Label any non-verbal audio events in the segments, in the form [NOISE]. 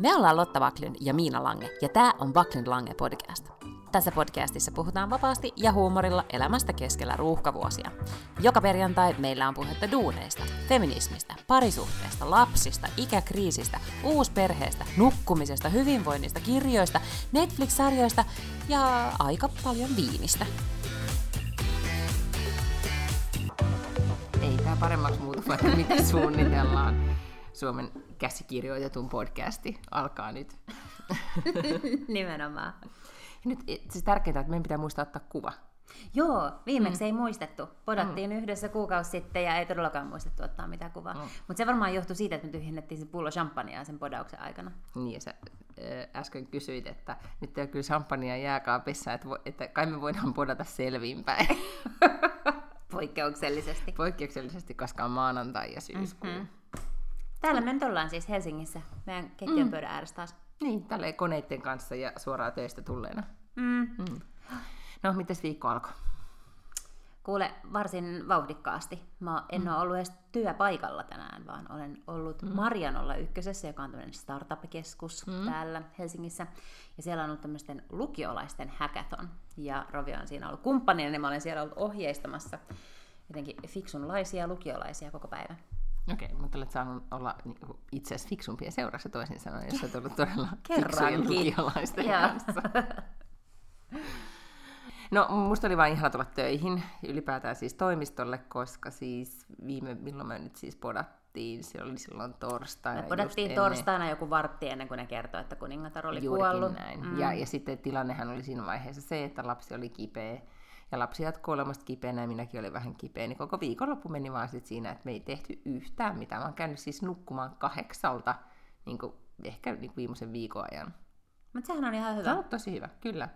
Me ollaan Lotta Vaklin ja Miina Lange, ja tämä on Vaklin Lange podcast. Tässä podcastissa puhutaan vapaasti ja huumorilla elämästä keskellä ruuhkavuosia. Joka perjantai meillä on puhetta duuneista, feminismistä, parisuhteesta, lapsista, ikäkriisistä, uusperheestä, nukkumisesta, hyvinvoinnista, kirjoista, Netflix-sarjoista ja aika paljon viinistä. Ei tämä paremmaksi muutu, vaikka mitä suunnitellaan. Suomen käsikirjoitetun podcasti alkaa nyt. [LAUGHS] Nimenomaan. Ja nyt siis tärkeintä, että meidän pitää muistaa ottaa kuva. Joo, viimeksi mm. ei muistettu. Podattiin mm. yhdessä kuukausi sitten ja ei todellakaan muistettu ottaa mitään kuvaa. Mm. Mutta se varmaan johtui siitä, että me tyhjennettiin se pullo champagnea sen podauksen aikana. Niin, ja sä äsken kysyit, että nyt ei ole kyllä champagnea jääkaapissa, että, vo, että kai me voidaan podata selviinpäin. [LAUGHS] Poikkeuksellisesti. Poikkeuksellisesti, koska on maanantai ja syyskuu. Mm-hmm. Täällä me nyt ollaan siis Helsingissä, meidän keittiön mm. pöydän ääressä taas. Niin, tälleen koneiden kanssa ja suoraan töistä tulleena. Mm. Mm. No, miten viikko alkoi? Kuule, varsin vauhdikkaasti. Mä en mm. ole ollut edes työpaikalla tänään, vaan olen ollut mm. Marjanolla ykkösessä, joka on tämmöinen startup-keskus mm. täällä Helsingissä. Ja siellä on ollut tämmöisten lukiolaisten hackathon. Ja Rovi on siinä ollut kumppanina, niin mä olen siellä ollut ohjeistamassa jotenkin fiksunlaisia lukiolaisia koko päivän. Okei, okay, mutta olet saanut olla niinku itse asiassa fiksumpia seurassa toisin sanoen, jos olet ollut todella [LAUGHS] fiksujen lukiolaisten kanssa. [LAUGHS] No, musta oli vain ihana tulla töihin, ylipäätään siis toimistolle, koska siis viime, milloin me nyt siis podattiin, se oli silloin torstaina. Me podattiin torstaina joku vartti ennen kuin ne kertoi, että kuningatar oli Juurikin kuollut. näin. Mm. Ja, ja sitten tilannehan oli siinä vaiheessa se, että lapsi oli kipeä, ja lapsi jatkoi olemasta kipeänä ja minäkin olin vähän kipeä, niin koko viikonloppu meni vaan sit siinä, että me ei tehty yhtään mitään. Mä oon käynyt siis nukkumaan kahdeksalta niin kuin, ehkä niin kuin viimeisen viikon ajan. Mutta sehän on ihan hyvä. Se on tosi hyvä, kyllä.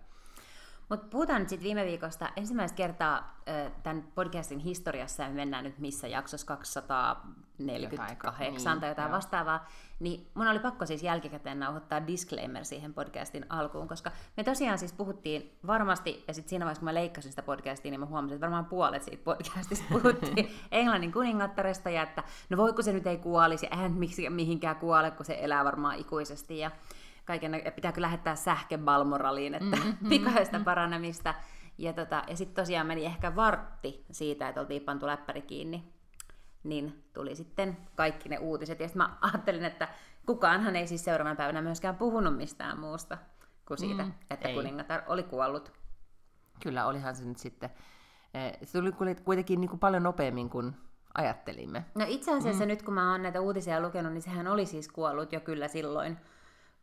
Mutta puhutaan nyt sitten viime viikosta. Ensimmäistä kertaa tämän podcastin historiassa, ja me mennään nyt missä jaksossa 248 jotain, tai jotain joo. vastaavaa, niin mun oli pakko siis jälkikäteen nauhoittaa disclaimer siihen podcastin alkuun, koska me tosiaan siis puhuttiin varmasti, ja sitten siinä vaiheessa kun mä leikkasin sitä podcastia, niin mä huomasin, että varmaan puolet siitä podcastista puhuttiin [LAUGHS] Englannin kuningattaresta, ja että no voiko se nyt ei kuolisi, eihän miksi mihinkään kuole, kun se elää varmaan ikuisesti, ja kaiken, pitääkö lähettää sähkö Balmoraliin, että mm-hmm, [LAUGHS] pikaista mm-hmm. paranemista. Ja, tota, ja sitten tosiaan meni ehkä vartti siitä, että oltiin pantu läppäri kiinni. Niin tuli sitten kaikki ne uutiset. Ja sitten mä ajattelin, että kukaanhan ei siis seuraavana päivänä myöskään puhunut mistään muusta kuin siitä, mm, että ei. kuningatar oli kuollut. Kyllä, olihan se nyt sitten. Eh, se tuli kuitenkin niin kuin paljon nopeammin kuin ajattelimme. No itse asiassa mm. nyt kun mä oon näitä uutisia lukenut, niin sehän oli siis kuollut jo kyllä silloin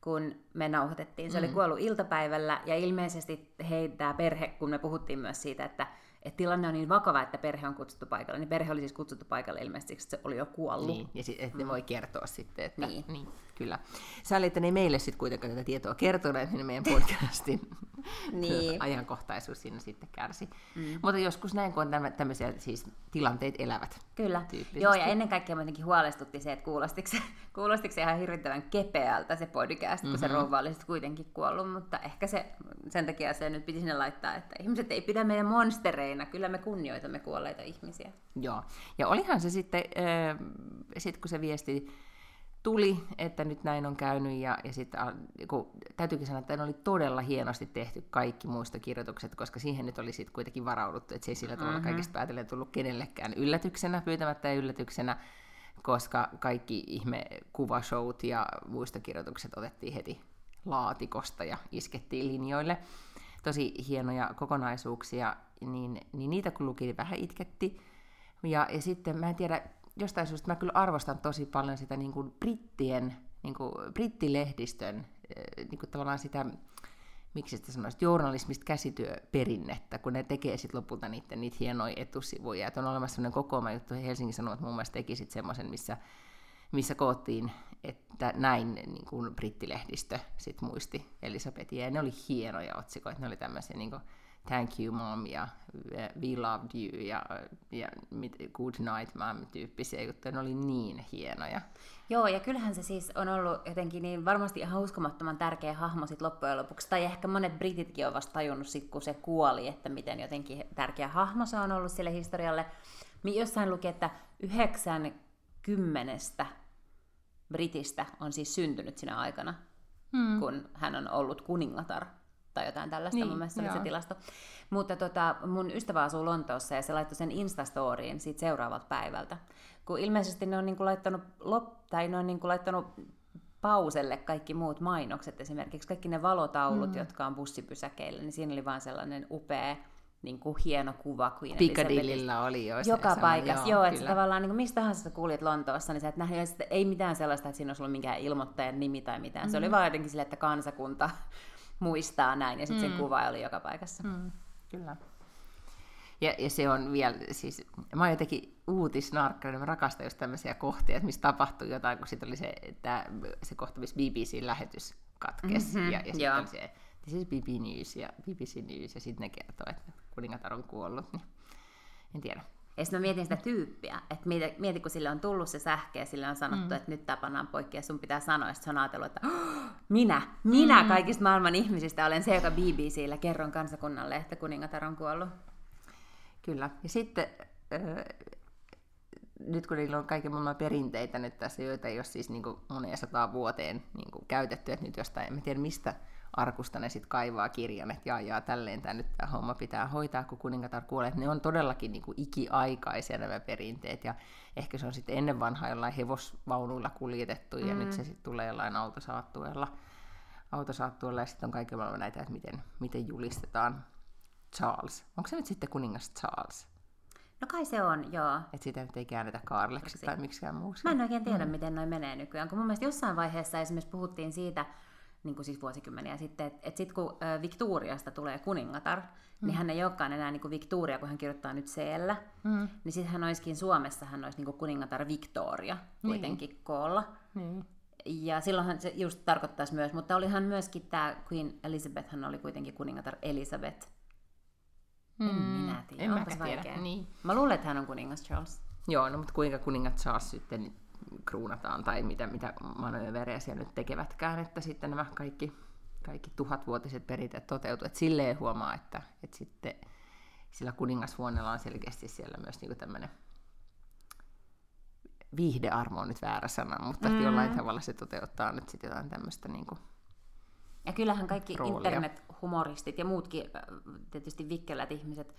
kun me nauhoitettiin. Se mm. oli kuollut iltapäivällä ja ilmeisesti hei, tämä perhe, kun me puhuttiin myös siitä, että, että tilanne on niin vakava, että perhe on kutsuttu paikalle, niin perhe oli siis kutsuttu paikalle ilmeisesti, että se oli jo kuollut. Niin, ja sit, että ne mm. voi kertoa sitten, että niin. niin kyllä. Sääli, että ne ei meille sitten kuitenkaan tätä tietoa kertoneet, niin meidän podcastin [LAUGHS] niin. ajankohtaisuus siinä sitten kärsi. Mm. Mutta joskus näin, kun on tämmöisiä siis tilanteet elävät. Kyllä. Joo, ja ennen kaikkea jotenkin huolestutti se, että kuulostiko se, [LAUGHS] kuulostiko se ihan hirvittävän kepeältä se podcast, mm-hmm. kun se mhm. rouva oli kuitenkin kuollut, mutta ehkä se, sen takia se nyt piti sinne laittaa, että ihmiset ei pidä meidän monstereina, kyllä me kunnioitamme kuolleita ihmisiä. Joo, ja olihan se sitten, äh, sit kun se viesti tuli, että nyt näin on käynyt, ja, ja sitten täytyykin sanoa, että ne oli todella hienosti tehty kaikki muistokirjoitukset, koska siihen nyt oli sitten kuitenkin varauduttu, että se ei sillä tavalla mm-hmm. kaikista päätellen tullut kenellekään yllätyksenä, pyytämättä ja yllätyksenä, koska kaikki ihme kuvashowt ja muistokirjoitukset otettiin heti laatikosta ja iskettiin linjoille. Tosi hienoja kokonaisuuksia, niin, niin niitä kun luki, niin vähän itketti. Ja, ja sitten mä en tiedä, jostain syystä mä kyllä arvostan tosi paljon sitä niin kuin brittien, niin kuin brittilehdistön, eh, niin kuin tavallaan sitä, miksi sitä sanoisi, journalismista käsityöperinnettä, kun ne tekee sitten lopulta niitä, niitä hienoja etusivuja. Että on olemassa sellainen kokoama juttu, Helsingin Sanomat muun muassa teki sitten semmoisen, missä, missä koottiin, että näin niin kuin brittilehdistö sit muisti Elisabetia, ja ne oli hienoja otsikoita, ne oli tämmöisiä niin kuin, thank you mom ja we loved you ja, ja good night mom tyyppisiä juttuja, ne oli niin hienoja. Joo, ja kyllähän se siis on ollut jotenkin niin varmasti ihan uskomattoman tärkeä hahmo sit loppujen lopuksi, tai ehkä monet brititkin on vasta tajunnut sit, kun se kuoli, että miten jotenkin tärkeä hahmo se on ollut sille historialle. Jossain luki, että yhdeksän kymmenestä Britistä on siis syntynyt sinä aikana, mm. kun hän on ollut kuningatar tai jotain tällaista, niin, mun mielestä se tilasto. Mutta tota, mun ystävä asuu Lontoossa ja se laittoi sen Instastoriin siitä seuraavalta päivältä. Kun ilmeisesti ne on niinku laittanut, lop, tai ne on niinku laittanut pauselle kaikki muut mainokset, esimerkiksi kaikki ne valotaulut, mm. jotka on bussipysäkeillä, niin siinä oli vaan sellainen upea niin kuin hieno kuva Queen Piccadillyllä oli jo Joka paikassa, joo, joo että tavallaan niin kuin mistä tahansa sä kuulit Lontoossa, niin sä et nähnyt, että ei mitään sellaista, että siinä olisi ollut mikään ilmoittajan nimi tai mitään. Mm-hmm. Se oli mm. vaan jotenkin sille, että kansakunta [LAUGHS] muistaa näin, ja sitten mm. sen kuva oli joka paikassa. Mm. Kyllä. Ja, ja se on vielä, siis mä oon jotenkin uutisnarkkari, mä rakastan just tämmöisiä kohtia, että missä tapahtuu jotain, kun sitten oli se, että se kohta, missä BBC-lähetys katkesi, mm-hmm, ja, ja sitten oli se, siis BBC News ja BBC News, ja sitten ne kertoo, että kuningatar on kuollut, niin en tiedä. Ja sitten mä mietin sitä tyyppiä, että mieti, mieti kun sille on tullut se sähke ja sille on sanottu, mm. että nyt tapanaan poikki ja sun pitää sanoa, ja se on ajatellut, että oh, minä, minä mm. kaikista maailman ihmisistä olen se, joka BBCllä kerron kansakunnalle, että kuningatar on kuollut. Kyllä. Ja sitten äh, nyt kun niillä on kaiken maailman perinteitä nyt tässä, joita ei ole siis niin moneen sataan vuoteen niin kuin käytetty, että nyt jostain, en tiedä mistä arkusta ne sitten kaivaa kirjan, että jaa, jaa, tälleen tämä nyt tämä homma pitää hoitaa, kun kuningatar kuolee. Ne on todellakin niin kuin ikiaikaisia nämä perinteet, ja ehkä se on sitten ennen vanhaa jollain hevosvaunuilla kuljetettu, ja mm. nyt se sitten tulee jollain autosaattueella, autosaattueella ja sitten on kaiken maailman näitä, että miten, miten julistetaan Charles. Onko se nyt sitten kuningas Charles? No kai se on, joo. Että sitä nyt ei käännetä Karleksi tai miksikään muuksi. Mä en oikein tiedä, mm. miten noin menee nykyään, kun mun mielestä jossain vaiheessa esimerkiksi puhuttiin siitä, niin kuin siis vuosikymmeniä sitten, että et sitten kun Victoriasta tulee kuningatar, niin mm. niin hän ei olekaan enää niin kuin Victoria, kun hän kirjoittaa nyt c mm. niin sitten hän olisikin Suomessa, hän olisi niin kuin kuningatar Victoria kuitenkin niin. koolla. Niin. Ja silloinhan se just tarkoittaisi myös, mutta olihan myöskin tämä Queen Elizabeth, hän oli kuitenkin kuningatar Elizabeth. Mm. En minä tiedä, en onpas tiedä. Niin. Mä luulen, että hän on kuningas Charles. Joo, no mutta kuinka kuningas Charles sitten kruunataan tai mitä, mitä manööverejä siellä nyt tekevätkään, että sitten nämä kaikki, kaikki tuhatvuotiset perinteet toteutuu. Että silleen huomaa, että, että sitten sillä kuningashuoneella on selkeästi siellä myös niinku tämmöinen viihdearmo on nyt väärä sana, mutta mm. jollain tavalla se toteuttaa nyt sitten jotain tämmöistä niinku ja kyllähän kaikki internet-humoristit ja muutkin tietysti vikkelät ihmiset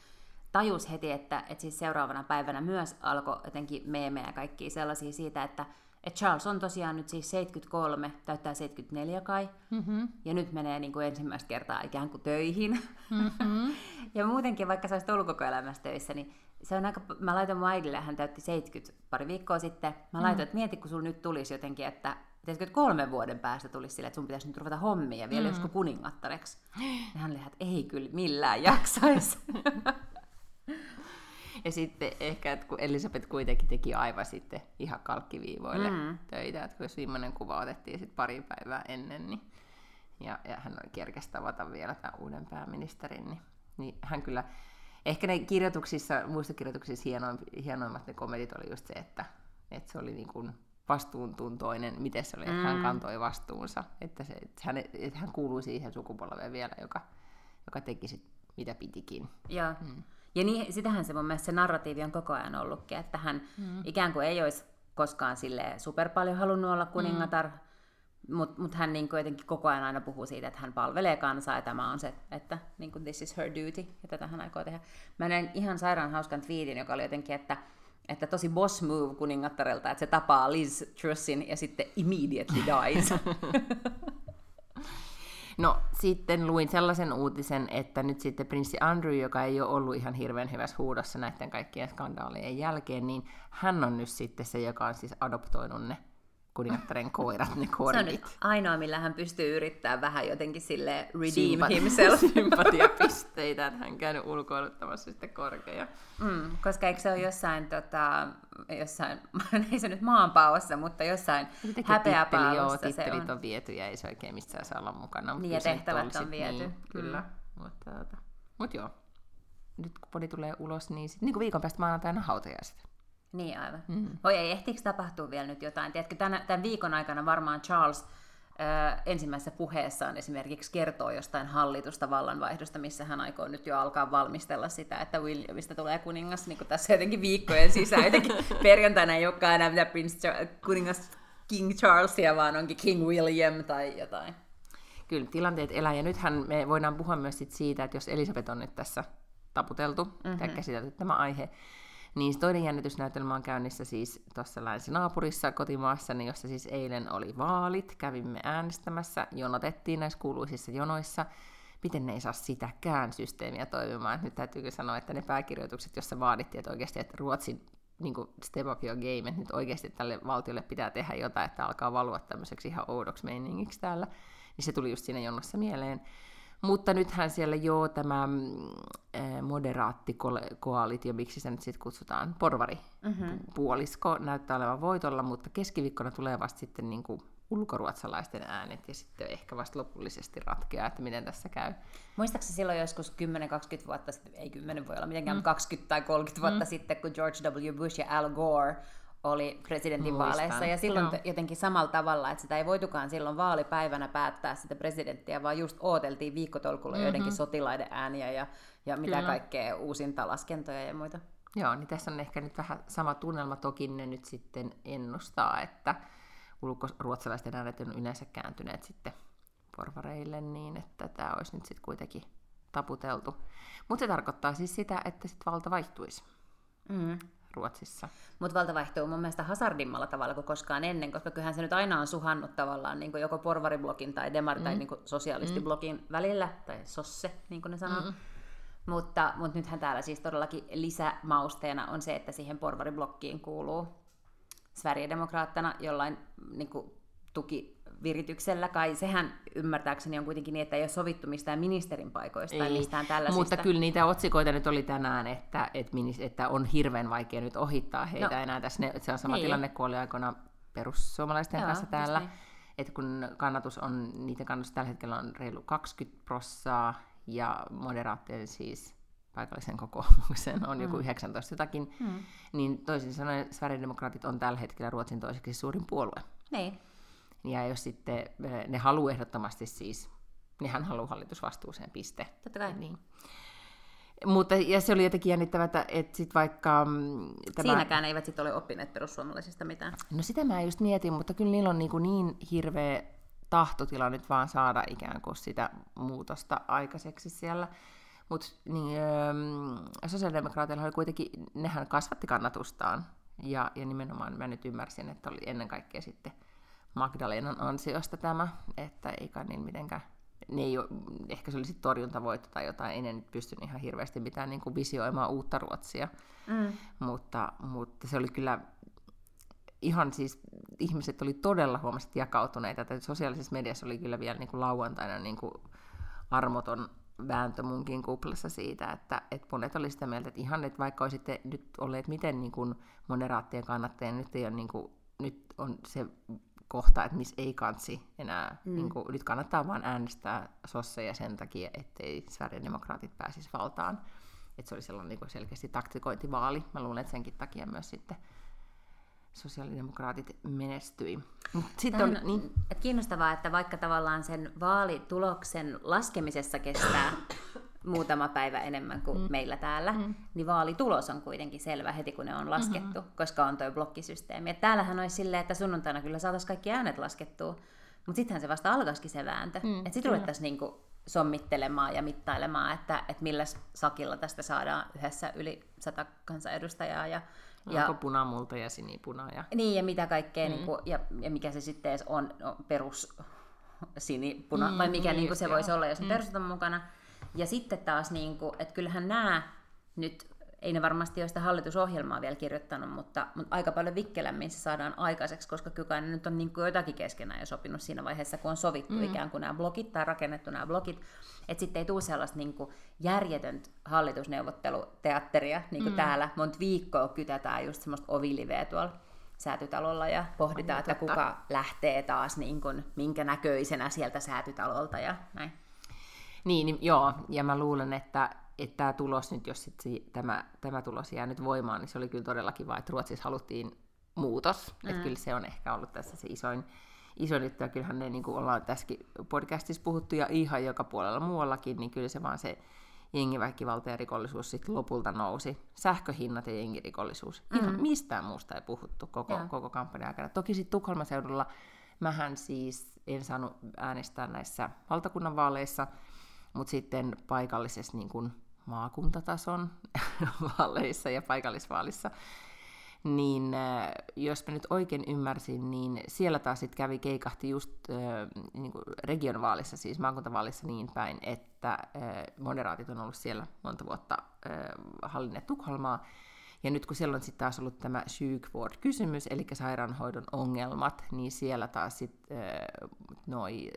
tajus heti, että, että siis seuraavana päivänä myös alkoi jotenkin meemejä ja kaikkia sellaisia siitä, että, että Charles on tosiaan nyt siis 73, täyttää 74 kai, mm-hmm. ja nyt menee niin kuin ensimmäistä kertaa ikään kuin töihin. Mm-hmm. [LAUGHS] ja muutenkin, vaikka sä olisit ollut koko elämässä töissä, niin se on aika, mä laitoin mun äidille, hän täytti 70 pari viikkoa sitten, mä laitoin, mm. että mieti, kun sulla nyt tulisi jotenkin, että Tiedätkö, että kolmen vuoden päästä tulisi sille, että sun pitäisi nyt ruveta hommia vielä mm. joskus kuningattareksi. Ja hän oli, että ei kyllä millään jaksaisi. [LAUGHS] Ja sitten ehkä, että kun Elisabeth kuitenkin teki aivan sitten ihan kalkkiviivoille mm. töitä, että jos viimeinen kuva otettiin sitten pari päivää ennen, niin, ja, ja hän oli kerkäs tavata vielä tämän uuden pääministerin, niin, niin hän kyllä, ehkä ne kirjoituksissa, muista kirjoituksissa hienoin, hienoimmat ne komedit oli just se, että, että se oli niin kuin vastuuntuntoinen, miten se oli, että mm. hän kantoi vastuunsa, että, se, että, hän, että hän kuului siihen sukupolveen vielä, joka, joka teki sit, mitä pitikin. Joo. Mm. Ja niin, sitähän se mun mielestä se narratiivi on koko ajan ollutkin, että hän mm. ikään kuin ei olisi koskaan sille super paljon halunnut olla kuningatar, mm. mutta mut hän niin jotenkin koko ajan aina puhuu siitä, että hän palvelee kansaa ja tämä on se, että niin kuin this is her duty ja tätä hän aikoo tehdä. Mä näin ihan sairaan hauskan twiitin, joka oli jotenkin, että että tosi boss move kuningattarelta, että se tapaa Liz Trussin ja sitten immediately dies. [LAUGHS] No sitten luin sellaisen uutisen, että nyt sitten prinssi Andrew, joka ei ole ollut ihan hirveän hyvässä huudossa näiden kaikkien skandaalien jälkeen, niin hän on nyt sitten se, joka on siis adoptoinut ne kuningattaren koirat, ne korvit. Se on nyt ainoa, millä hän pystyy yrittämään vähän jotenkin sille redeem Sympat- himself. [LAUGHS] Sympatiapisteitä, että hän käynyt ulkoiluttamassa sitten korkeja. Mm, koska eikö se ole jossain, tota, jossain [LAUGHS] ei se nyt maanpaossa, mutta jossain häpeäpaossa joo, se on. on viety ja ei se oikein missään saa olla mukana. Niin ja tehtävät on viety. Niin, kyllä, mm. mutta tota, mut joo. Nyt kun podi tulee ulos, niin, sit, niin kuin viikon päästä maanantaina hautajaiset. Niin aivan. Mm. Oi ei, ehtiikö tapahtua vielä nyt jotain? Tiedätkö, tämän, tämän viikon aikana varmaan Charles ö, ensimmäisessä puheessaan esimerkiksi kertoo jostain hallitusta vallanvaihdosta, missä hän aikoo nyt jo alkaa valmistella sitä, että Williamista tulee kuningas niin kuin tässä jotenkin viikkojen sisään. Jotenkin [LAUGHS] perjantaina ei olekaan enää mitä Prince Char- kuningas King Charlesia, vaan onkin King William tai jotain. kyllä tilanteet elää. Ja nythän me voidaan puhua myös siitä, että jos Elisabeth on nyt tässä taputeltu mm-hmm. ja käsitelty tämä aihe, niin toinen jännitysnäytelmä on käynnissä siis tuossa länsinaapurissa kotimaassani, jossa siis eilen oli vaalit, kävimme äänestämässä, jonotettiin näissä kuuluisissa jonoissa, miten ne ei saa sitäkään systeemiä toimimaan. Nyt täytyykö sanoa, että ne pääkirjoitukset, jossa vaadittiin, että oikeasti että Ruotsin niin kuin step up your game, että nyt oikeasti tälle valtiolle pitää tehdä jotain, että alkaa valua tämmöiseksi ihan oudoksi meiningiksi täällä, niin se tuli just siinä jonossa mieleen. Mutta nythän siellä joo tämä mm, eh, äh, moderaattikoalit, ja miksi se nyt sitten kutsutaan, porvari mm-hmm. puolisko näyttää olevan voitolla, mutta keskiviikkona tulee vasta sitten niin kuin ulkoruotsalaisten äänet ja sitten ehkä vasta lopullisesti ratkeaa, että miten tässä käy. Muistaakseni silloin joskus 10-20 vuotta sitten, ei 10 voi olla mitenkään, mm. 20 tai 30 vuotta mm. sitten, kun George W. Bush ja Al Gore oli presidentinvaaleissa ja silloin Joo. jotenkin samalla tavalla, että sitä ei voitukaan silloin vaalipäivänä päättää sitä presidenttiä, vaan just ooteltiin viikkotolkulla mm-hmm. joidenkin sotilaiden ääniä ja, ja mitä Kyllä. kaikkea uusinta laskentoja ja muita. Joo, niin tässä on ehkä nyt vähän sama tunnelma, toki ne nyt sitten ennustaa, että ulkoruotsalaisten äänet on yleensä kääntyneet sitten porvareille niin, että tämä olisi nyt sitten kuitenkin taputeltu. Mutta se tarkoittaa siis sitä, että sitten valta vaihtuisi. Mm. Ruotsissa. Mutta valta vaihtuu mun mielestä hazardimmalla tavalla kuin koskaan ennen, koska kyllähän se nyt aina on suhannut tavallaan niin joko porvariblokin tai demar mm. tai niin sosialistiblogin mm. välillä, tai sosse, niin kuin ne sanoo. Mm. Mutta, mutta nythän täällä siis todellakin lisämausteena on se, että siihen porvariblokkiin kuuluu Sverigedemokraattina jollain niin kuin, tukivirityksellä, kai sehän ymmärtääkseni on kuitenkin niin, että ei ole sovittu mistään ministerin paikoista ei, tai mistään tällaisista. Mutta kyllä niitä otsikoita nyt oli tänään, että, että, että on hirveän vaikea nyt ohittaa heitä no, enää tässä. Ne, se on sama niin. tilanne kuin oli aikoina perussuomalaisten Joo, kanssa täällä. Niin. Että kun kannatus on, niiden kannatus tällä hetkellä on reilu 20 prossaa, ja moderaattien siis paikallisen kokoomuksen on mm. joku 19 jotakin, mm. niin toisin sanoen Sverigedemokraatit on tällä hetkellä Ruotsin toiseksi suurin puolue. Niin. Ja jos sitten eh, ne haluaa ehdottomasti siis, nehän haluaa hallitusvastuuseen, piste. Totta kai. Niin. Mutta, ja se oli jotenkin jännittävää, että, että sit vaikka... Mm, tämä... Siinäkään eivät sitten ole oppineet perussuomalaisista mitään. No sitä mä just mietin, mutta kyllä niillä on niin, kuin niin hirveä tahtotila nyt vaan saada ikään kuin sitä muutosta aikaiseksi siellä. Mutta niin, öö, sosiaalidemokraateilla oli kuitenkin, nehän kasvatti kannatustaan. Ja, ja nimenomaan mä nyt ymmärsin, että oli ennen kaikkea sitten Magdalenan ansiosta tämä, että eikä niin mitenkään, ne ei ole, ehkä se olisi torjuntavoitto tai jotain, ei ne nyt pystynyt ihan hirveästi mitään niin kuin visioimaan uutta Ruotsia, mm. mutta, mutta se oli kyllä ihan siis, ihmiset oli todella huomasti jakautuneita, että sosiaalisessa mediassa oli kyllä vielä niin kuin lauantaina niin kuin armoton vääntö munkin kuplassa siitä, että, että monet oli sitä mieltä, että ihan, että vaikka olisitte nyt olleet miten niin kuin moderaattien kannattajia, nyt, ei ole, niin kuin, nyt on se kohta, että missä ei kansi enää, mm. niin kuin, nyt kannattaa vaan äänestää sosseja sen takia, ettei Sverigedemokraatit pääsisi valtaan. Että se oli sellainen niin kuin selkeästi taktikointivaali. Mä luulen, että senkin takia myös sitten sosiaalidemokraatit menestyi. Sitten on, niin... Kiinnostavaa, että vaikka tavallaan sen vaalituloksen laskemisessa kestää muutama päivä enemmän kuin mm. meillä täällä, mm. niin vaalitulos on kuitenkin selvä heti, kun ne on laskettu, mm-hmm. koska on tuo blokkisysteemi. Et täällähän olisi silleen, että sunnuntaina kyllä saataisiin kaikki äänet laskettua, mutta sittenhän se vasta alkaisikin se vääntö. Mm, että sitten ruvettaisiin niinku sommittelemaan ja mittailemaan, että, että millä sakilla tästä saadaan yhdessä yli sata kansanedustajaa ja ja, Onko punamulta ja sinipuna? Ja... Niin, ja mitä kaikkea, mm. niin kuin, ja, ja mikä se sitten on, no, perus sinipuna, mm, vai mikä niin, niin kuin se voisi olla, jos mm. perustat on mukana. Ja sitten taas, niin kuin, että kyllähän nämä nyt ei ne varmasti ole sitä hallitusohjelmaa vielä kirjoittanut, mutta, mutta aika paljon vikkelämmin se saadaan aikaiseksi, koska kykainen nyt on niin kuin jotakin keskenään jo sopinut siinä vaiheessa, kun on sovittu mm. ikään kuin nämä blokit tai rakennettu nämä blokit, että sitten ei tule sellaista niin kuin järjetöntä hallitusneuvotteluteatteria, niin kuin mm. täällä monta viikkoa kytätään just semmoista oviliveä tuolla säätytalolla ja pohditaan, että kuka lähtee taas niin kuin, minkä näköisenä sieltä säätytalolta ja näin. Niin, niin joo, ja mä luulen, että että tämä tulos nyt, jos sit tämä, tämä tulos jää nyt voimaan, niin se oli kyllä todella kiva, että Ruotsissa haluttiin muutos. Mm. Että kyllä se on ehkä ollut tässä se isoin, isoin juttu, ja kyllähän ne niin kuin ollaan tässäkin podcastissa puhuttu, ja ihan joka puolella muuallakin, niin kyllä se vaan se jengiväkivalta ja rikollisuus sitten lopulta nousi. Sähköhinnat ja jengirikollisuus. Mm. Ihan mistään muusta ei puhuttu koko, koko kampanjan aikana. Toki sitten Tukholman seudulla mähän siis en saanut äänestää näissä valtakunnan vaaleissa, mutta sitten paikallisessa niin kuin maakuntatason [LAUGHS] vaaleissa ja paikallisvaalissa, niin äh, jos mä nyt oikein ymmärsin, niin siellä taas sitten kävi keikahti just äh, niin kuin regionvaalissa, siis maakuntavaalissa niin päin, että äh, moderaatit on ollut siellä monta vuotta hallinneet Tukholmaa, ja nyt kun siellä on sitten taas ollut tämä sjukvård-kysymys, eli sairaanhoidon ongelmat, niin siellä taas sitten äh, noi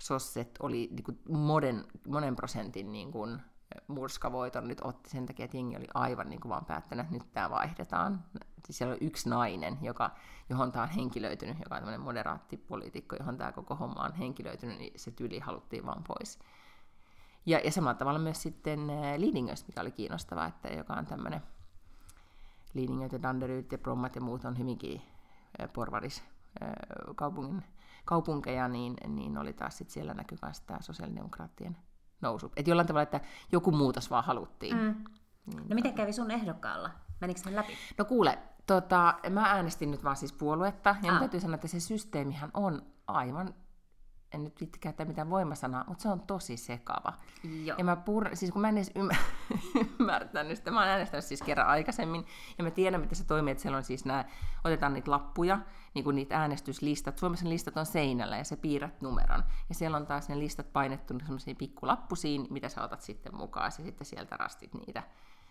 sosset oli niin kuin monen, monen prosentin niin kuin murskavoiton nyt otti sen takia, että jengi oli aivan niin kuin vaan päättänyt, että nyt tämä vaihdetaan. Siis siellä on yksi nainen, joka, johon tämä on henkilöitynyt, joka on tämmöinen moderaattipoliitikko, johon tämä koko homma on henkilöitynyt, niin se tyli haluttiin vaan pois. Ja, ja samalla tavalla myös sitten äh, Lidingöstä, mikä oli kiinnostavaa, että joka on tämmöinen Lidingöt ja Danderyd ja Brommat ja muut on hyvinkin äh, porvaris äh, kaupungin, kaupunkeja, niin, niin oli taas sitten siellä näkyy myös tämä sosiaalidemokraattien nousu. Että jollain tavalla, että joku muutos vaan haluttiin. Mm. Niin, no miten kävi sun ehdokkaalla? Menikö sen läpi? No kuule, tota, mä äänestin nyt vaan siis puoluetta, ja ah. täytyy sanoa, että se systeemihän on aivan en nyt vitti käyttää mitään voimasanaa, mutta se on tosi sekava. Joo. Ja mä pur... siis kun mä en edes ymmär- [LAUGHS] ymmärtänyt sitä, mä oon äänestänyt siis kerran aikaisemmin, ja mä tiedän, miten se toimii, että siellä on siis nämä, otetaan niitä lappuja, niin kuin niitä äänestyslistat. Suomessa listat on seinällä, ja se piirrät numeron. Ja siellä on taas ne listat painettu semmoisiin pikkulappusiin, mitä sä otat sitten mukaan, ja sitten sieltä rastit niitä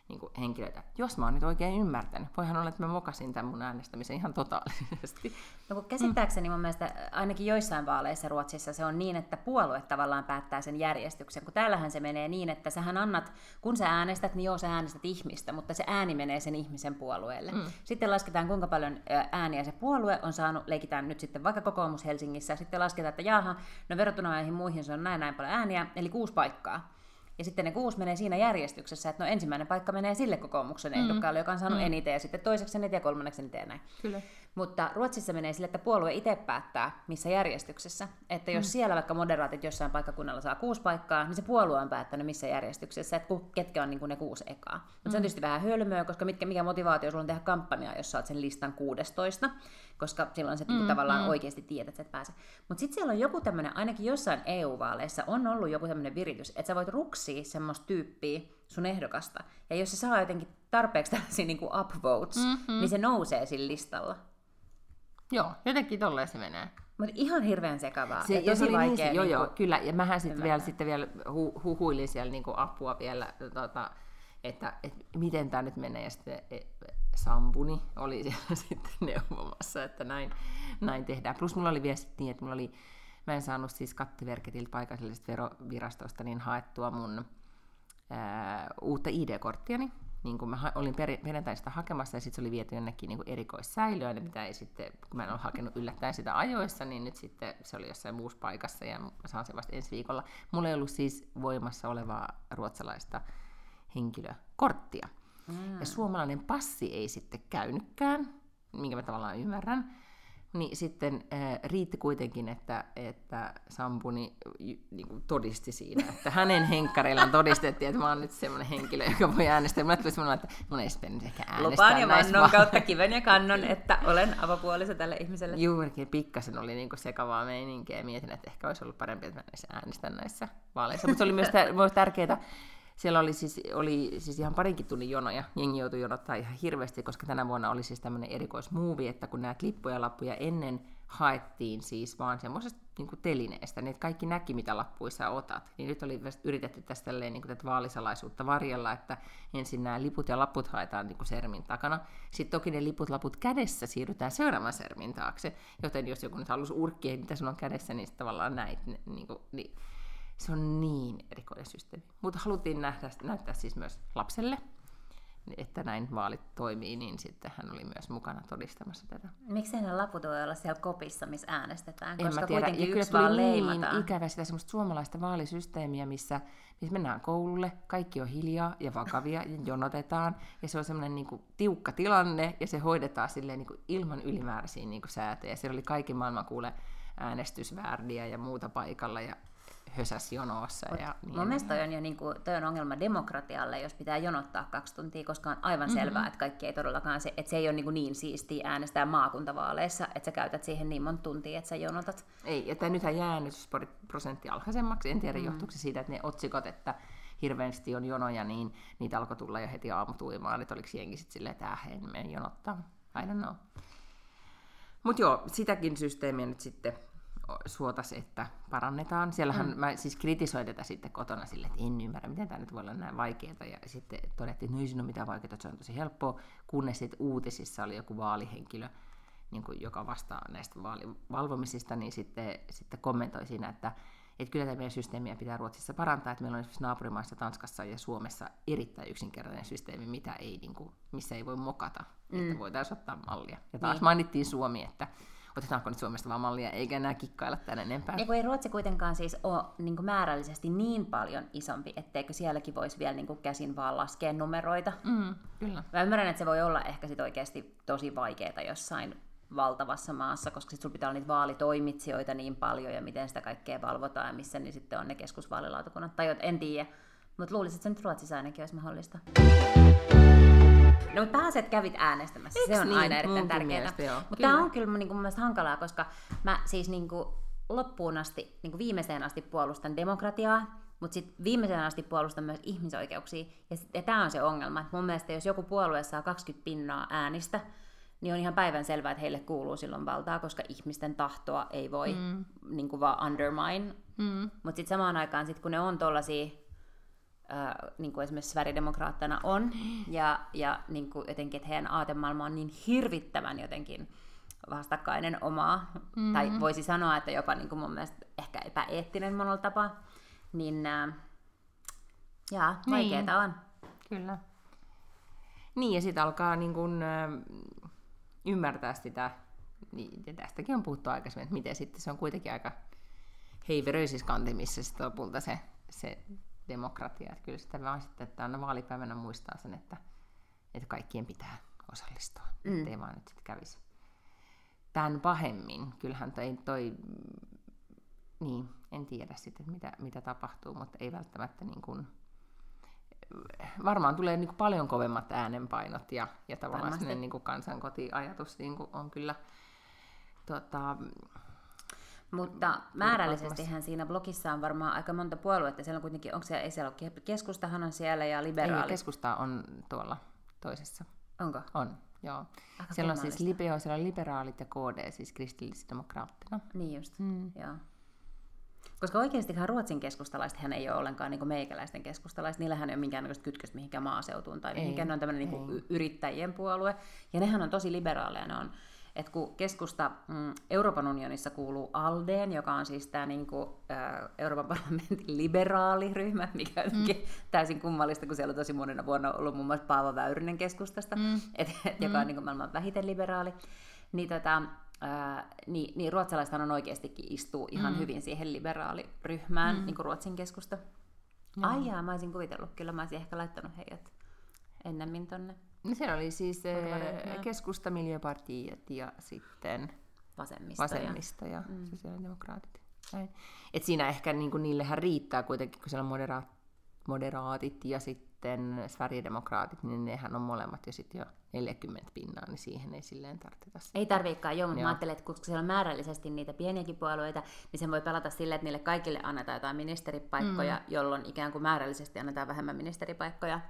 niin kuin henkilöitä. Jos mä oon nyt oikein ymmärtänyt, voihan olla, että mä mokasin tämän mun äänestämisen ihan totaalisesti. No kun käsittääkseni mun mielestä ainakin joissain vaaleissa Ruotsissa se on niin, että puolue tavallaan päättää sen järjestyksen, kun täällähän se menee niin, että sähän annat, kun sä äänestät, niin joo sä äänestät ihmistä, mutta se ääni menee sen ihmisen puolueelle. Mm. Sitten lasketaan kuinka paljon ääniä se puolue on saanut, leikitään nyt sitten vaikka kokoomus Helsingissä, sitten lasketaan, että jaha, no verrattuna näihin muihin se on näin näin paljon ääniä, eli kuusi paikkaa. Ja sitten ne kuusi menee siinä järjestyksessä, että no ensimmäinen paikka menee sille kokoomuksen mm. ehdokkaalle, joka on saanut mm. eniten, ja sitten toiseksi eniten ja kolmanneksi eniten ja näin. Kyllä. Mutta Ruotsissa menee sille, että puolue itse päättää, missä järjestyksessä. Että jos mm. siellä vaikka moderaatit jossain paikkakunnalla saa kuusi paikkaa, niin se puolue on päättänyt missä järjestyksessä, että ketkä on niin kuin ne kuusi ekaa. Mutta mm. se on mm. tietysti vähän hölmöä, koska mitkä, mikä motivaatio sulla on tehdä kampanjaa, jos saat sen listan 16, koska silloin se mm, tavallaan mm. oikeasti tiedät, että et pääse. Mutta sitten siellä on joku tämmöinen, ainakin jossain EU-vaaleissa on ollut joku tämmöinen viritys, että sä voit ruksia semmoista tyyppiä sun ehdokasta. Ja jos se saa jotenkin tarpeeksi tällaisia niin kuin upvotes, mm-hmm. niin se nousee sillä listalla. Joo, jotenkin tolleen se menee. Mutta ihan hirveän sekavaa. Se, ja tosi se vaikea. Niin, joo, joo, niinku kyllä. Ja mähän sitten vielä, sitten vielä hu, huhuilin siellä niinku apua vielä, tota, että, että miten tämä nyt menee. Ja sitten e, Sampuni oli [LAUGHS] siellä sitten neuvomassa, että näin, näin tehdään. Plus mulla oli viestit niin, että mulla oli, mä en saanut siis kattiverketiltä paikallisesta verovirastosta niin haettua mun ää, uutta ID-korttiani, niin kuin mä olin perjantaista hakemassa ja sitten se oli viety jonnekin niin erikoissäilöön, ja mitä ei sitten, kun mä en ole hakenut yllättäen sitä ajoissa, niin nyt sitten se oli jossain muussa paikassa ja mä saan sen vasta ensi viikolla. Mulla ei ollut siis voimassa olevaa ruotsalaista henkilökorttia. Mm. Ja suomalainen passi ei sitten käynytkään, minkä mä tavallaan ymmärrän niin sitten äh, riitti kuitenkin, että, että Sampuni niin todisti siinä, että hänen henkkareillaan todistettiin, että mä oon nyt semmoinen henkilö, joka voi äänestää. Mulle tuli semmoinen, että mun ei sitten ehkä äänestää Lupaan ja vannon kautta kiven ja kannon, että olen avopuolisa tälle ihmiselle. Juurikin, pikkasen oli niin kuin sekavaa meininkiä ja mietin, että ehkä olisi ollut parempi, että mä äänestän näissä vaaleissa. Mutta se oli myös, myös tärkeää, siellä oli siis, oli siis ihan parinkin tunnin jonoja, jengi joutui jonottaa ihan hirveästi, koska tänä vuonna oli siis tämmöinen erikoismuovi, että kun näitä lippuja lappuja ennen haettiin siis vaan semmoisesta niin telineestä, niin kaikki näki, mitä lappuissa otat. Niin nyt oli yritetty tästä niin kuin tätä vaalisalaisuutta varjella, että ensin nämä liput ja laput haetaan niin kuin sermin takana. Sitten toki ne liput laput kädessä siirrytään seuraavan sermin taakse, joten jos joku nyt halusi urkkia, mitä sulla on kädessä, niin tavallaan näit. Niin kuin, niin se on niin erikoinen systeemi. Mutta haluttiin nähdä, näyttää siis myös lapselle, että näin vaalit toimii, niin sitten hän oli myös mukana todistamassa tätä. Miksi ne laput voi olla siellä kopissa, missä äänestetään? En Koska mä tiedä. Ja kyllä tuli niin ikävä sitä semmoista suomalaista vaalisysteemiä, missä, missä mennään koululle, kaikki on hiljaa ja vakavia ja jonotetaan. Ja se on semmoinen niin kuin, tiukka tilanne ja se hoidetaan silleen, niin kuin, ilman ylimääräisiä niin kuin, säätöjä. Siellä oli kaikki maailman kuule äänestysvärdiä ja muuta paikalla. Ja hösäs jonossa. Ja niin Mun mielestä toi on jo niin kuin, toi on ongelma demokratialle, jos pitää jonottaa kaksi tuntia, koska on aivan mm-hmm. selvää, että kaikki ei todellakaan, se, että se ei ole niin, niin siistiä äänestää maakuntavaaleissa, että sä käytät siihen niin monta tuntia, että sä jonotat. Ei, että nythän jää äänestysprosentti alhaisemmaksi. En tiedä, mm. johtuuko se siitä, että ne otsikot, että hirveästi on jonoja, niin niitä alkoi tulla jo heti aamutuimaan, että oliko jengi sitten silleen, että äh, en mene jonottaa. I don't know. Mutta joo, sitäkin systeemiä nyt sitten suotas, että parannetaan. Siellähän mm. mä siis kritisoin tätä sitten kotona sille, että en ymmärrä, miten tämä nyt voi olla näin vaikeaa. Ja sitten todettiin, että no ei siinä ole mitään vaikeaa, että se on tosi helppoa. Kunnes sitten uutisissa oli joku vaalihenkilö, niin kuin, joka vastaa näistä vaalivalvomisista, niin sitten, sitten kommentoi siinä, että, että kyllä tämä meidän systeemiä pitää Ruotsissa parantaa, että meillä on esimerkiksi naapurimaissa Tanskassa ja Suomessa erittäin yksinkertainen systeemi, mitä ei, niin kuin, missä ei voi mokata, mm. että voitaisiin ottaa mallia. Ja taas niin. mainittiin Suomi, että otetaanko nyt Suomesta vaan mallia, eikä enää kikkailla tänne enempää. Ja kun ei Ruotsi kuitenkaan siis ole niin kuin määrällisesti niin paljon isompi, etteikö sielläkin voisi vielä niin kuin käsin vaan laskea numeroita. Mm, kyllä. Mä ymmärrän, että se voi olla ehkä sit oikeasti tosi vaikeaa jossain valtavassa maassa, koska sitten sulla pitää olla niitä vaalitoimitsijoita niin paljon ja miten sitä kaikkea valvotaan ja missä niin sitten on ne keskusvaalilautakunnat. Tai en tiedä, mutta luulisin, että se nyt Ruotsissa ainakin olisi mahdollista. No mutta pääset kävit äänestämässä, Eks se on niin? aina erittäin tärkeää. Mutta tämä on kyllä niin kuin mun mielestä hankalaa, koska mä siis niin kuin loppuun asti, niin kuin viimeiseen asti puolustan demokratiaa, mutta sitten viimeiseen asti puolustan myös ihmisoikeuksia. Ja, ja tämä on se ongelma, että mun mielestä jos joku puolue saa 20 pinnaa äänistä, niin on ihan päivän selvää, että heille kuuluu silloin valtaa, koska ihmisten tahtoa ei voi mm. niin kuin vaan undermine. Mm. Mutta sitten samaan aikaan, sit kun ne on tuollaisia äh, niin kuin esimerkiksi sväridemokraatteina on, ja, ja niin kuin jotenkin, että heidän aatemaailma on niin hirvittävän jotenkin vastakkainen omaa, mm-hmm. tai voisi sanoa, että jopa niin kuin mun mielestä ehkä epäeettinen monella tapaa, niin äh, jaa, vaikeeta niin. on. Kyllä. Niin, ja sitten alkaa niin kun, äh, ymmärtää sitä, niin, ja tästäkin on puhuttu aikaisemmin, että miten sitten se on kuitenkin aika heiveröisissä kantimissa sitten lopulta se, se demokratia. Että kyllä sitä vaan sitten, että aina vaalipäivänä muistaa sen, että, että kaikkien pitää osallistua. Mm. Että ei vaan nyt sitten kävisi tämän pahemmin. Kyllähän toi, toi niin, en tiedä sitten, että mitä, mitä tapahtuu, mutta ei välttämättä niin kuin, varmaan tulee niin kuin paljon kovemmat äänenpainot ja, ja tavallaan sellainen niin kuin kansankotiajatus niin kuin on kyllä tota, mutta määrällisestihän siinä blogissa on varmaan aika monta puoluetta. Siellä on kuitenkin, onko siellä, ei siellä ole keskustahan on siellä ja liberaali. Ei, keskusta on tuolla toisessa. Onko? On, joo. Aika siellä on siis libeo, siellä on liberaalit ja KD, siis kristillisdemokraattina. Niin just, mm. joo. Koska oikeastihan Ruotsin keskustalaiset hän ei ole ollenkaan niin kuin meikäläisten keskustalaiset. Niillähän ei ole minkäännäköistä kytköstä mihinkään maaseutuun tai mihinkään. Ne on tämmöinen niin yrittäjien puolue. Ja nehän on tosi liberaaleja. Ne on että kun keskusta mm, Euroopan unionissa kuuluu ALDEen, joka on siis tämä niinku, Euroopan parlamentin liberaaliryhmä, mikä on mm. täysin kummallista, kun siellä on tosi monena vuonna ollut muun muassa Paavo Väyrynen keskustasta, mm. et, et, mm. joka on niinku maailman vähiten liberaali, niin, tota, ä, niin, niin ruotsalaiset on oikeastikin istuu ihan mm. hyvin siihen liberaaliryhmään, mm. niin kuin Ruotsin keskusta. Mm. Ai jaa, mä olisin kuvitellut, kyllä mä olisin ehkä laittanut heidät ennemmin tonne. No siellä oli siis äh, keskusta, miljöpartiet ja sitten vasemmisto, vasemmisto ja, ja mm. sosiaalidemokraatit. Et siinä ehkä niin kuin, niillehän riittää kuitenkin, kun siellä on moderaat, moderaatit ja sitten sverigedemokraatit, niin nehän on molemmat jo sitten jo 40 pinnaa, niin siihen ei silleen tarvita. Ei tarviikaan, joo, mutta joo. mä ajattelen, että koska siellä on määrällisesti niitä pieniäkin puolueita, niin sen voi pelata silleen, että niille kaikille annetaan jotain ministeripaikkoja, mm. jolloin ikään kuin määrällisesti annetaan vähemmän ministeripaikkoja.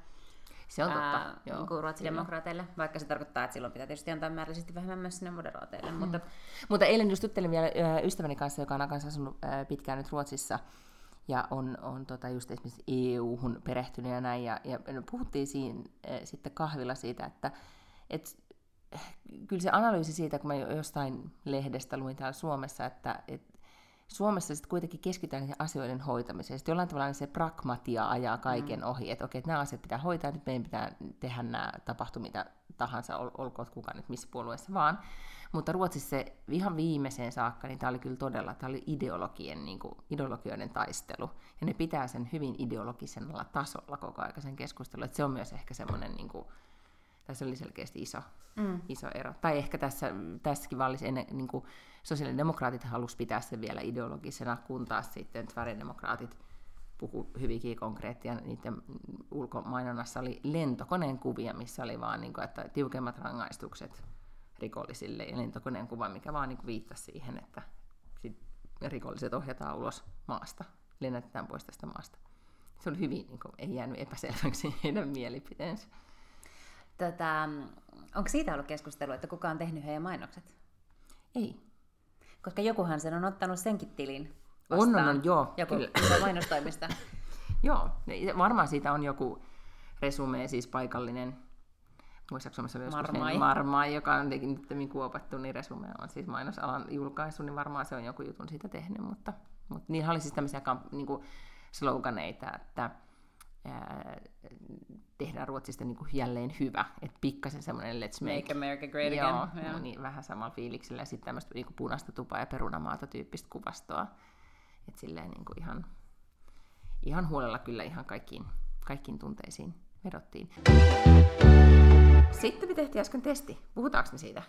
Se on totta. Ää, joo, niin Ruotsin demokraateille, vaikka se tarkoittaa, että silloin pitää tietysti antaa määrällisesti vähemmän myös sinne moderaateille. Mm. Mutta... mutta eilen just juttelin vielä ystäväni kanssa, joka on kanssa asunut pitkään nyt Ruotsissa, ja on, on tota just esimerkiksi EU-hun perehtynyt ja näin, ja, ja puhuttiin siinä sitten kahvilla siitä, että et, kyllä se analyysi siitä, kun mä jostain lehdestä luin täällä Suomessa, että et, Suomessa sitten kuitenkin keskitytään asioiden hoitamiseen. Sitten jollain tavalla se pragmatia ajaa kaiken mm. ohi, että okei, että nämä asiat pitää hoitaa, nyt meidän pitää tehdä nämä tapahtumia tahansa, ol, olkoon kuka nyt missä puolueessa vaan. Mutta Ruotsissa se ihan viimeiseen saakka, niin tämä oli kyllä todella, tämä oli ideologien, niin kuin, ideologioiden taistelu. Ja ne pitää sen hyvin ideologisella tasolla koko ajan sen keskustelun. Että se on myös ehkä semmoinen niin kuin, Tässä oli selkeästi iso, mm. iso ero. Tai ehkä tässä, tässäkin vallisi ennen, niin kuin sosiaalidemokraatit halusivat pitää sen vielä ideologisena, kun taas sitten tväridemokraatit puhu hyvinkin konkreettia. Niiden ulkomainonnassa oli lentokoneen kuvia, missä oli vaan, niin kuin, että tiukemmat rangaistukset rikollisille ja lentokoneen kuva, mikä vaan niin viittasi siihen, että sit rikolliset ohjataan ulos maasta, lennätetään pois tästä maasta. Se oli hyvin, niin kuin, ei jäänyt epäselväksi [LAUGHS] heidän mielipiteensä. Tätä, onko siitä ollut keskustelua, että kuka on tehnyt heidän mainokset? Ei. Koska jokuhan sen on ottanut senkin tilin On, on, on, joo. Joku kyllä. mainostoimista. [LAUGHS] Joo, varmaan siitä on joku resume, siis paikallinen, muistaakseni Suomessa joskus Marmai. niin Marmai, joka on nyt niin kuopattu, niin resume on siis mainosalan julkaisu, niin varmaan se on joku jutun siitä tehnyt, mutta, mutta niillä oli siis tämmöisiä kamp- niin sloganeita, että ää, tehdään Ruotsista niin kuin jälleen hyvä, että pikkasen semmoinen let's make, Make America great Joo, again. Joo. niin vähän samalla fiiliksellä ja sitten tämmöistä niin punaista tupaa ja perunamaata tyyppistä kuvastoa. Että silleen niin kuin ihan, ihan huolella kyllä ihan kaikkiin, kaikkiin tunteisiin vedottiin. Sitten me tehtiin äsken testi. Puhutaanko me siitä?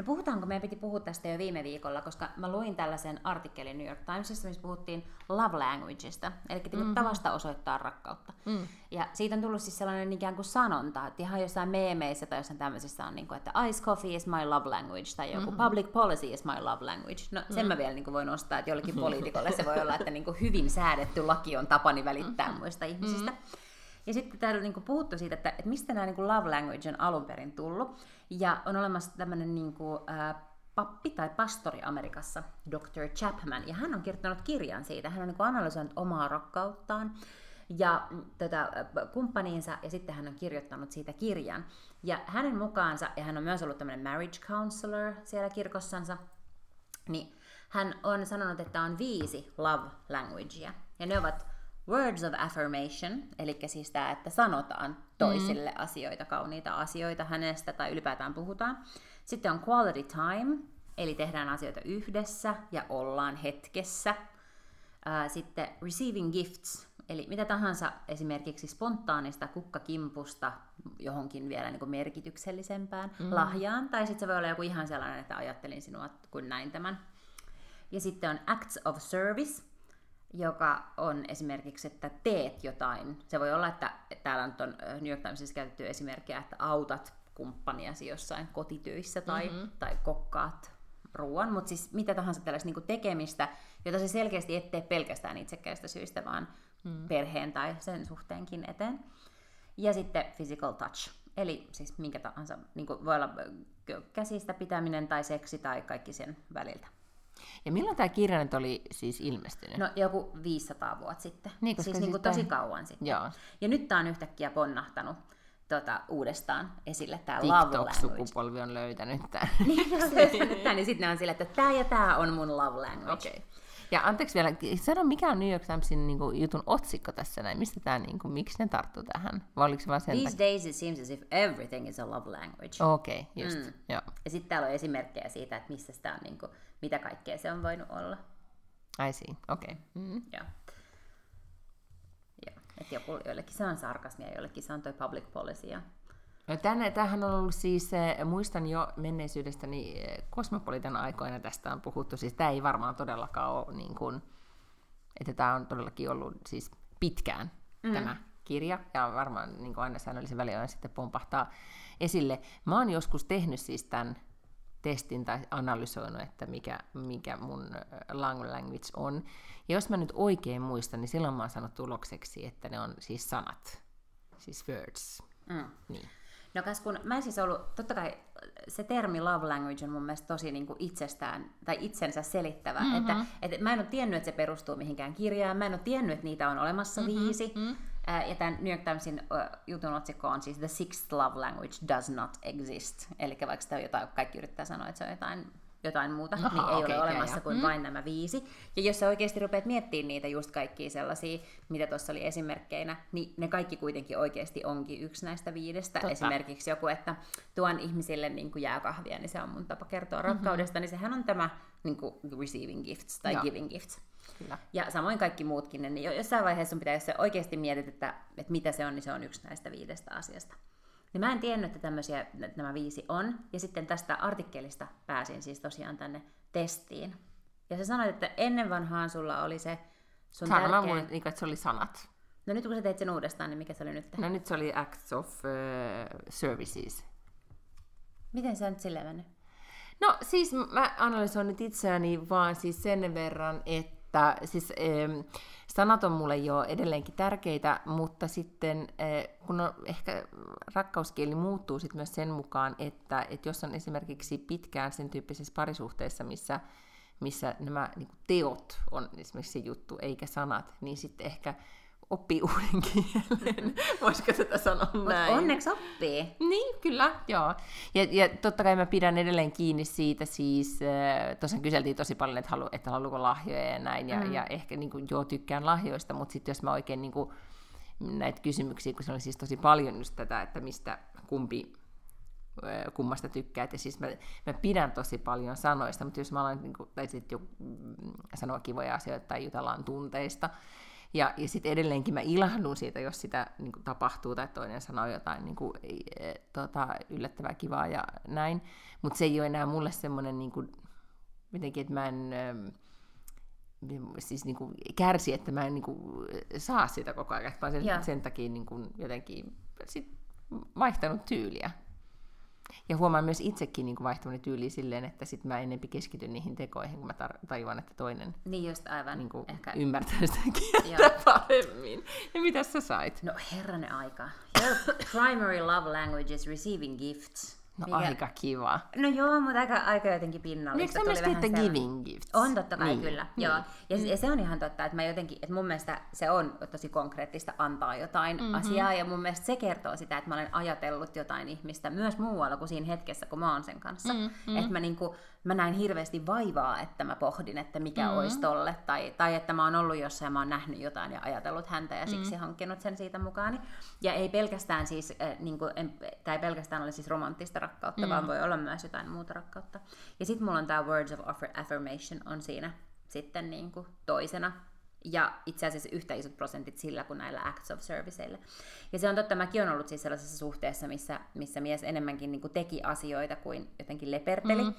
No puhutaanko, meidän piti puhua tästä jo viime viikolla, koska mä luin tällaisen artikkelin New York Timesissa, missä puhuttiin love languageista, eli mm-hmm. tavasta osoittaa rakkautta. Mm. Ja siitä on tullut siis sellainen ikään kuin sanonta, että ihan jossain meemeissä tai jossain tämmöisissä on, niin kuin, että ice coffee is my love language, tai joku mm-hmm. public policy is my love language. No sen mm. mä vielä niin kuin voin nostaa, että jollekin [LAUGHS] poliitikolle se voi olla, että niin kuin hyvin säädetty laki on tapani välittää mm-hmm. muista ihmisistä. Mm-hmm. Ja sitten täällä on niin puhuttu siitä, että, että mistä nämä niin love language on alun perin tullut. Ja on olemassa tämmöinen niin kuin, pappi tai pastori Amerikassa, Dr. Chapman, ja hän on kirjoittanut kirjan siitä. Hän on niin analysoinut omaa rakkauttaan ja tätä kumppaniinsa, ja sitten hän on kirjoittanut siitä kirjan. Ja hänen mukaansa, ja hän on myös ollut tämmöinen marriage counselor siellä kirkossansa, niin hän on sanonut, että on viisi love languagea. Ja ne ovat words of affirmation, eli siis tämä, että sanotaan toisille mm. asioita, kauniita asioita hänestä tai ylipäätään puhutaan. Sitten on quality time, eli tehdään asioita yhdessä ja ollaan hetkessä. Sitten receiving gifts, eli mitä tahansa esimerkiksi spontaanista kukkakimpusta johonkin vielä niin kuin merkityksellisempään mm. lahjaan. Tai sitten se voi olla joku ihan sellainen, että ajattelin sinua, kun näin tämän. Ja sitten on acts of service, joka on esimerkiksi, että teet jotain. Se voi olla, että täällä nyt on New York Timesissa käytetty esimerkkiä, että autat kumppaniasi jossain kotitöissä tai, mm-hmm. tai kokkaat ruoan, mutta siis mitä tahansa tällaista niin tekemistä, jota se selkeästi et tee pelkästään itsekkäistä syistä, vaan mm. perheen tai sen suhteenkin eteen. Ja sitten physical touch, eli siis minkä tahansa, niin voi olla käsistä pitäminen tai seksi tai kaikki sen väliltä. Ja milloin tämä kirja nyt oli siis ilmestynyt? No joku 500 vuotta sitten. Niin, siis, niin kuin tää- tosi kauan sitten. Joo. Ja nyt tämä on yhtäkkiä ponnahtanut tota, uudestaan esille, tämä love. TikTok-sukupolvi on löytänyt tämän. [LAUGHS] niin, ne on löytänyt tämän, niin sitten ne on sille, että tämä ja tämä on mun love language. Okei. Okay. Ja anteeksi vielä, sano mikä on New York Timesin niin kuin, jutun otsikko tässä näin? Mistä tämä, niin kuin, miksi ne tarttuu tähän? Vai oliko se vaan sen These days it seems as if everything is a love language. Okei, okay, just. Mm. Joo. Ja sitten täällä on esimerkkejä siitä, että missä sitä on, niin kuin, mitä kaikkea se on voinut olla. I see, okei. Okay. Mm. Joo. Joo. Et joku, joillekin se on sarkasmia, joillekin se on toi public policy. Ja... No tänne, tämähän on ollut siis, eh, muistan jo menneisyydestäni kosmopolitan aikoina tästä on puhuttu, siis tämä ei varmaan todellakaan ole niin kuin, että tämä on todellakin ollut siis pitkään mm. tämä kirja, ja varmaan niin kuin aina säännöllisen väliajoin sitten pompahtaa esille. Mä oon joskus tehnyt siis tämän testin tai analysoinut, että mikä, mikä mun lang language on. Ja jos mä nyt oikein muistan, niin silloin mä oon saanut tulokseksi, että ne on siis sanat, siis words. Mm. Niin. No kas kun mä en siis ollut, totta kai se termi love language on mun mielestä tosi niin kuin itsestään, tai itsensä selittävä. Mm-hmm. Että, että mä en ole tiennyt, että se perustuu mihinkään kirjaan, mä en ole tiennyt, että niitä on olemassa mm-hmm. viisi. Mm-hmm. Ja tämän New York Timesin jutun otsikko on siis The Sixth Love Language Does Not Exist. Eli vaikka sitä jotain, kaikki yrittää sanoa, että se on jotain jotain muuta, Aha, niin ei okei, ole olemassa joo. kuin Mm. vain nämä viisi. Ja jos sä oikeasti rupeat miettimään niitä just kaikkia sellaisia, mitä tuossa oli esimerkkeinä, niin ne kaikki kuitenkin oikeasti onkin yksi näistä viidestä. Totta. Esimerkiksi joku, että tuon ihmisille niin kuin jääkahvia, niin se on mun tapa kertoa rakkaudesta, mm-hmm. niin sehän on tämä niin kuin receiving gifts tai Joo. giving gifts. Kyllä. Ja samoin kaikki muutkin, niin jo- jossain vaiheessa sun pitää, jos sä oikeasti mietit, että, että mitä se on, niin se on yksi näistä viidestä asiasta. Niin mä en tiennyt, että tämmöisiä että nämä viisi on. Ja sitten tästä artikkelista pääsin siis tosiaan tänne testiin. Ja sä sanoit, että ennen vanhaan sulla oli se sun Sana, mä tärkeä... muistan, niin, että se oli sanat. No nyt kun sä teit sen uudestaan, niin mikä se oli nyt? No nyt se oli Acts of uh, Services. Miten sä nyt silleen mennyt? No siis mä analysoin nyt itseäni vaan siis sen verran, että siis ähm, sanat on mulle jo edelleenkin tärkeitä, mutta sitten äh, kun on, ehkä rakkauskieli muuttuu sitten myös sen mukaan, että, että jos on esimerkiksi pitkään sen tyyppisessä parisuhteessa, missä, missä nämä niin teot on esimerkiksi se juttu, eikä sanat, niin sitten ehkä oppii [LAUGHS] uuden kielen. Voisiko tätä sanoa Mut näin? onneksi oppii. Niin, kyllä, joo. Ja, ja totta kai mä pidän edelleen kiinni siitä siis, äh, tosiaan kyseltiin tosi paljon, että, halu, että haluuko lahjoja ja näin, ja, mm. ja ehkä niin kuin, joo, tykkään lahjoista, mutta sitten jos mä oikein niin kuin, näitä kysymyksiä, kun se oli siis tosi paljon just tätä, että mistä kumpi äh, kummasta tykkäät, ja siis mä, mä pidän tosi paljon sanoista, mutta jos mä alan, niin kuin, tai sitten jo mm, sanoa kivoja asioita tai jutellaan tunteista, ja, ja sitten edelleenkin mä ilahdun siitä, jos sitä niin kuin, tapahtuu tai toinen sanoo jotain niin kuin, e, tota, yllättävää kivaa ja näin. Mutta se ei ole enää mulle semmoinen niin kuin, jotenkin, että mä en siis niin kuin, kärsi, että mä en niin kuin, saa sitä koko ajan, vaan sen, sen takia niin kuin, jotenkin sit vaihtanut tyyliä. Ja huomaan myös itsekin niin vaihtavani tyyliä silleen, että sit mä enempi keskityn niihin tekoihin, kun mä tar- tajuan, että toinen Niin just aivan. niin kuin, Ehkä... ymmärtää sitä kieltä paremmin. Ja mitä sä sait? No herranen aika. Your primary love language is receiving gifts. No aika kiva. No joo, mutta aika, aika jotenkin Eikö pinnallista. sä myös Tuli vähän teette sellainen- giving gifts? On totta kai Niin. kyllä, Niin. joo. Ja, ja se on ihan totta, että mä jotenkin, että mun mielestä se on tosi konkreettista antaa jotain mm-hmm. asiaa, ja mun mielestä se kertoo sitä, että mä olen ajatellut jotain ihmistä myös muualla kuin siinä hetkessä, kun mä oon sen kanssa. Mm-hmm. Että mä, niinku, mä näin hirveästi vaivaa, että mä pohdin, että mikä mm-hmm. olisi tolle, tai, tai että mä oon ollut jossain ja mä oon nähnyt jotain ja ajatellut häntä ja siksi mm-hmm. hankkinut sen siitä mukaan. Ja ei pelkästään siis, äh, niinku, en, tai ei pelkästään ole siis romanttista rakkautta, mm-hmm. vaan voi olla myös jotain muuta rakkautta. Ja sitten mulla on tämä Words of Affir- Affirmation on siinä sitten niin kuin toisena. Ja itse asiassa yhtä isot prosentit sillä kuin näillä Acts of Serviceillä. Ja se on totta, mäkin olen ollut siis sellaisessa suhteessa, missä, missä mies enemmänkin niin kuin teki asioita kuin jotenkin leperteli. Mm.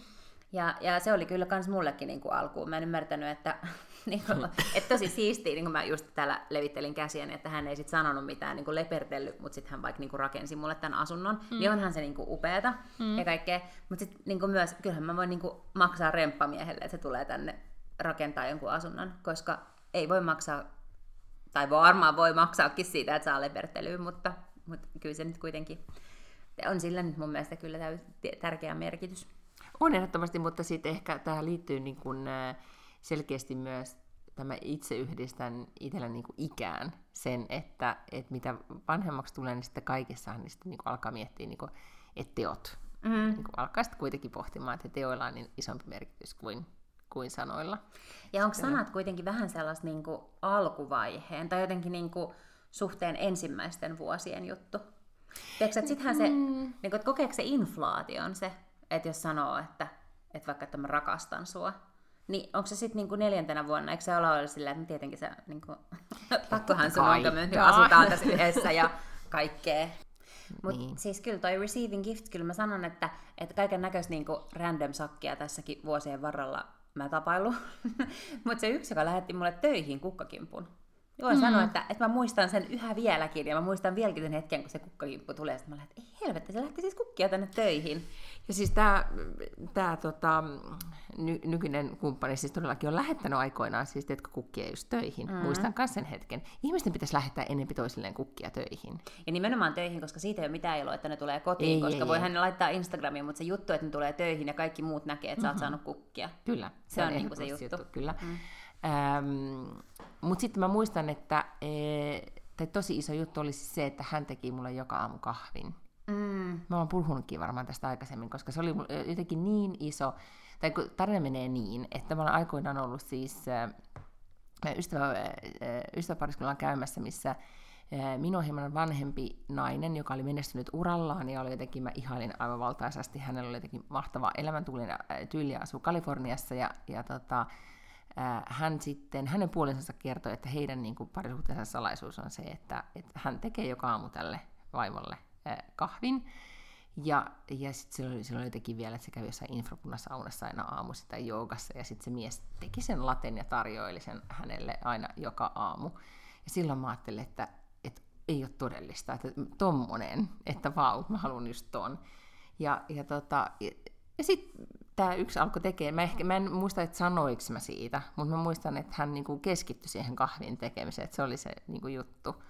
Ja, ja se oli kyllä kans mullekin niin kuin alkuun. Mä en ymmärtänyt, että, [LAUGHS] niin kuin, että tosi siistiä, niin kuin mä just täällä levittelin käsiäni, että hän ei sit sanonut mitään niin kuin lepertellyt, mutta sitten hän vaikka niin kuin rakensi mulle tämän asunnon, mm. niin onhan se niin kuin upeata mm. ja kaikkea. Mutta sitten niin kuin myös, kyllähän mä voin niin kuin maksaa remppamiehelle, että se tulee tänne rakentaa jonkun asunnon, koska ei voi maksaa, tai varmaan voi maksaakin siitä, että saa lepertelyä, mutta, mutta kyllä se nyt kuitenkin on sillä nyt mun mielestä kyllä tärkeä merkitys. On ehdottomasti, mutta sitten ehkä tähän liittyy niin kuin, äh, selkeästi myös tämä itse yhdistän itsellä niin kuin ikään sen, että, että mitä vanhemmaksi tulee, niin sitten kaikessahan niin sitten niin kuin alkaa miettiä, niin kuin, että teot. Mm. Niin kuin alkaa sitten kuitenkin pohtimaan, että teoilla on niin isompi merkitys kuin, kuin sanoilla. Ja onko sanat kuitenkin vähän sellaista niin kuin alkuvaiheen tai jotenkin niin kuin suhteen ensimmäisten vuosien juttu? Tiedätkö, että sittenhän se, mm. niin kuin, että kokeeko se inflaatio on se, että jos sanoo, että, että vaikka että mä rakastan sua, niin onko se sitten niinku neljäntenä vuonna, eikö se olla ollut silleen, että tietenkin se, niinku, [LAUGHS] pakkohan sun on, me nyt asutaan tässä yhdessä ja kaikkea. Mutta Niin. siis kyllä toi receiving gift, kyllä mä sanon, että, että kaiken näköistä niinku random sakkia tässäkin vuosien varrella mä tapailu. [LAUGHS] Mutta se yksi, joka lähetti mulle töihin kukkakimpun. Voin mm. sanoa, että, että mä muistan sen yhä vieläkin, ja mä muistan vieläkin sen hetken, kun se kukkakimppu tulee, sitten mä lähdin, että ei helvetti, se lähti siis kukkia tänne töihin. Ja siis tämä tää, tota, ny, nykyinen kumppani siis todellakin on lähettänyt aikoinaan siis teetkö kukkia just töihin. Mm. Muistan myös sen hetken. Ihmisten pitäisi lähettää enempi toisilleen kukkia töihin. Ja nimenomaan töihin, koska siitä ei ole mitään iloa, että ne tulee kotiin, Ei, koska ei, voi ei. hän laittaa Instagramiin, mutta se juttu, että ne tulee töihin ja kaikki muut näkee, että mm-hmm. sä oot saanut kukkia. Kyllä, Se on niinku se ehdottomasti juttu. Kyllä. Mm. Ähm, Mutta sitten mä muistan, että e, tai tosi iso juttu oli siis se, että hän teki mulle joka aamu kahvin. Mm. Mä oon puhunutkin varmaan tästä aikaisemmin, koska se oli jotenkin niin iso, tai kun tarina menee niin, että mä olen aikoinaan ollut siis ystävä, ystäväpariskunnalla käymässä, missä minun hieman vanhempi nainen, joka oli menestynyt urallaan ja oli jotenkin, mä ihailin aivan valtaisasti, hänellä oli jotenkin mahtava elämäntyyli tyyli asuu Kaliforniassa ja, ja tota, hän sitten, hänen puolisonsa kertoi, että heidän niin kuin, parisuhteensa salaisuus on se, että, että hän tekee joka aamu tälle vaimolle kahvin. Ja, ja sitten silloin, silloin jotenkin vielä, että se kävi jossain infrapunnasaunassa aina aamuisin tai joogassa, ja sitten se mies teki sen laten ja tarjoili sen hänelle aina joka aamu. Ja silloin mä ajattelin, että, että ei ole todellista, että tommonen, että vau, mä haluan just ton. Ja, ja, tota, ja, ja sitten tämä yksi alkoi tekemään, mä, ehkä, mä en muista, että sanoiko mä siitä, mutta mä muistan, että hän niinku keskittyi siihen kahvin tekemiseen, että se oli se niinku juttu.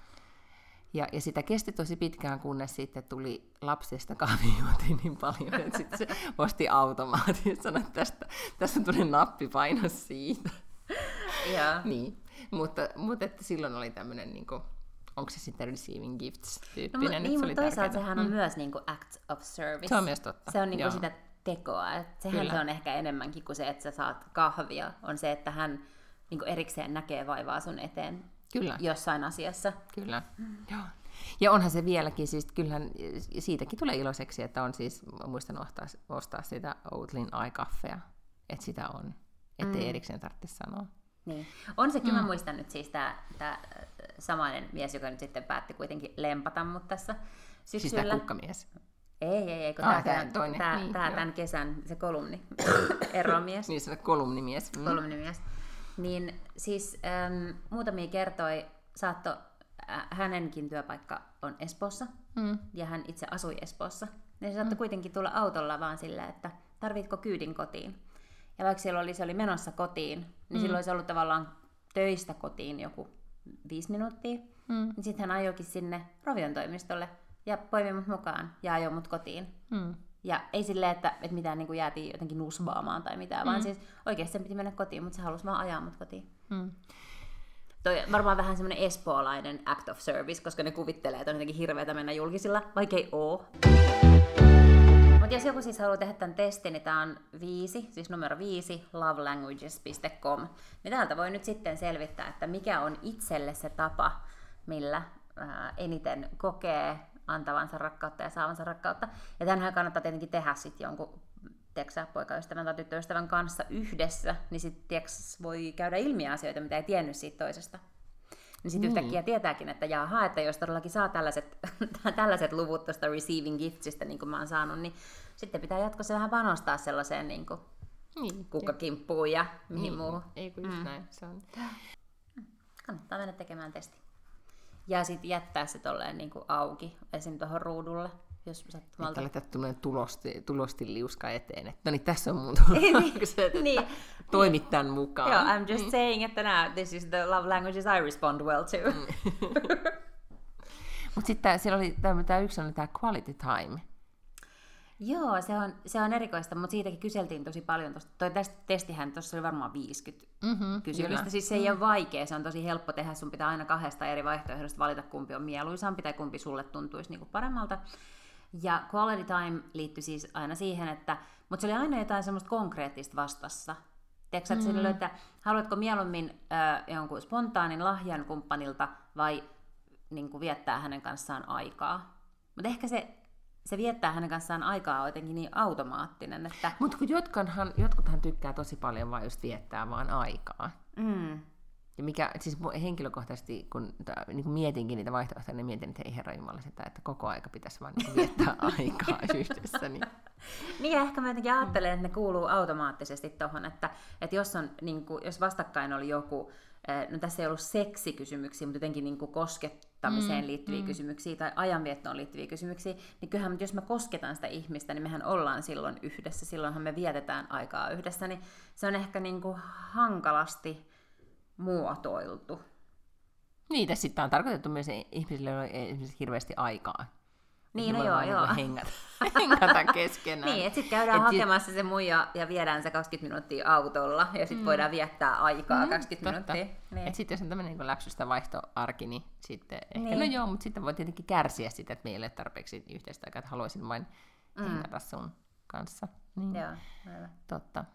Ja, ja sitä kesti tosi pitkään, kunnes sitten tuli lapsesta kahvijuotiin niin paljon, että sitten se osti automaatin ja sanoi, että tästä, tästä tuli nappi paino siitä. Joo. niin. Mutta, mutta että silloin oli tämmöinen, niin kuin, onko se sitten receiving gifts No, tyyppinen, että niin, se oli mutta toisaalta tärkeää. sehän on myös niinku act of service. Se on myös totta. Se on niinku Joo. sitä tekoa. Et sehän Kyllä. se on ehkä enemmänkin kuin se, että sä saat kahvia. On se, että hän niinku erikseen näkee vaivaa sun eteen Kyllä. jossain asiassa. Kyllä, joo. Ja onhan se vieläkin, siis kyllähän siitäkin tulee iloiseksi, että on siis, muistan ostaa, ostaa sitä Outlin iCaffea, että sitä on, ettei mm. erikseen tarvitse sanoa. Niin. On se, kyllä mä muistan nyt siis tämä samainen mies, joka nyt sitten päätti kuitenkin lempata mut tässä Siis syksyllä. tämä kukkamies. Ei, ei, ei, kun Ah, tämä, tää, niin, tää tämän kesän se kolumni, [COUGHS] eromies. Niin se kolumnimies. Mm. kolumnimies. Niin siis ähm, muutamia kertoi saatto, äh, hänenkin työpaikka on Espoossa, Mm. ja hän itse asui Espoossa. Ja se saattoi kuitenkin tulla autolla vaan silleen, että tarvitko kyydin kotiin. Ja vaikka siellä oli, se oli menossa kotiin, niin mm. silloin olisi ollut tavallaan töistä kotiin joku viisi minuuttia. Mm. Niin sitten hän ajoikin sinne Rovion toimistolle ja poimi mut mukaan ja ajoi mut kotiin. Mm. Ja ei silleen, että, että mitään niin kuin jäätiin jotenkin nusbaamaan tai mitään, mm. vaan siis oikeasti sen piti mennä kotiin, mutta se halusi vaan ajaa mut kotiin. Mm. Toi varmaan vähän semmoinen espoolainen act of service, koska ne kuvittelee, että on jotenkin hirveätä mennä julkisilla, vaikka ei oo. Mutta jos joku siis haluaa tehdä tämän testin, niin tämä on viisi, siis numero viisi, lovelanguages.com. Niin täältä voi nyt sitten selvittää, että mikä on itselle se tapa, millä ää, eniten kokee antavansa rakkautta ja saavansa rakkautta. Ja tämänhän kannattaa tietenkin tehdä sitten jonkun tiedätkö, poikaystävän tai tyttöystävän kanssa yhdessä, niin sitten voi käydä ilmi asioita, mitä ei tiennyt siitä toisesta. Niin sitten Niin. yhtäkkiä tietääkin, että jaha, että jos todellakin saa tällaiset, [LAUGHS] tällaiset luvut tuosta receiving giftsistä, niin kuin mä oon saanut, niin sitten pitää jatkossa vähän panostaa sellaiseen niin kuin Niin. kukkakimppuun ja mihin Niin. muuhun. Ei kun just mm. näin. Se on. Kannattaa mennä tekemään testi. Ja sitten jättää se tolleen niin kuin auki, esim. tuohon ruudulle, jos sattumalta. Että tämmöinen tulosti, tulostiliuska eteen, että no niin, tässä on mun [LAUGHS] tulokset, että [LAUGHS] niin. toimit tämän mukaan. Joo, I'm just saying, että now this is the love languages I respond well to. [LAUGHS] Mutta sitten siellä oli tämä yksi oli tämä quality time. Joo, se on, se on erikoista, mutta siitäkin kyseltiin tosi paljon. Tosta, toi tästä testihän tuossa oli varmaan 50 Mm-hmm, kysymystä. Siis se ei ole vaikea, se on tosi helppo tehdä. Sun pitää aina kahdesta eri vaihtoehdosta valita, kumpi on mieluisampi tai kumpi sulle tuntuisi niinku paremmalta. Ja quality time liittyi siis aina siihen, että, mutta se oli aina jotain semmoista konkreettista vastassa. Tiedätkö, että, mm. että haluatko mieluummin äh, jonkun spontaanin lahjan kumppanilta vai niin kuin viettää hänen kanssaan aikaa. Mutta ehkä se, se viettää hänen kanssaan aikaa jotenkin niin automaattinen, että Mutta kun jotkuthan, jotkuthan tykkää tosi paljon vaan just viettää vaan aikaa. mm, Ja mikä, siis henkilökohtaisesti, kun niin kun mietinkin niitä vaihtoehtoja, niin mietin, että ei herra Jumala sitä, että koko aika pitäisi vaan niin viettää [LAUGHS] aikaa yhdessä. Niin. Niin ehkä mä jotenkin ajattelen, että ne kuuluu automaattisesti tuohon, että, että jos, on, niin kuin, jos vastakkain oli joku, eh, no tässä ei ollut seksikysymyksiä, mutta jotenkin niin kuin koskettamiseen liittyviä kysymyksiä tai ajanviettoon liittyviä kysymyksiä, niin kyllähän jos mä kosketan sitä ihmistä, niin mehän ollaan silloin yhdessä, silloinhan me vietetään aikaa yhdessä, niin se on ehkä niin kuin hankalasti muotoiltu. Niitä sitten on tarkoitettu myös ihmisille, joilla ei hirveästi aikaa. Niin, no joo, vaan joo. niinku [LAUGHS] Hengata, hengata keskenään. Niin, että sitten käydään Et hakemassa se muija ja viedään se 20 minuuttia autolla ja sitten mm. voidaan viettää aikaa Mm, 20 totta. minuuttia. Niin. Et sitten jos on tämmöinen niin läksystä vaihtoarki, niin sitten ehkä, Niin. no joo, mutta sitten voi tietenkin kärsiä sitä, että meillä ei ole tarpeeksi yhteistä aikaa, että haluaisin vain mm. hengata sun kanssa. Niin, Joo, aivan. totta.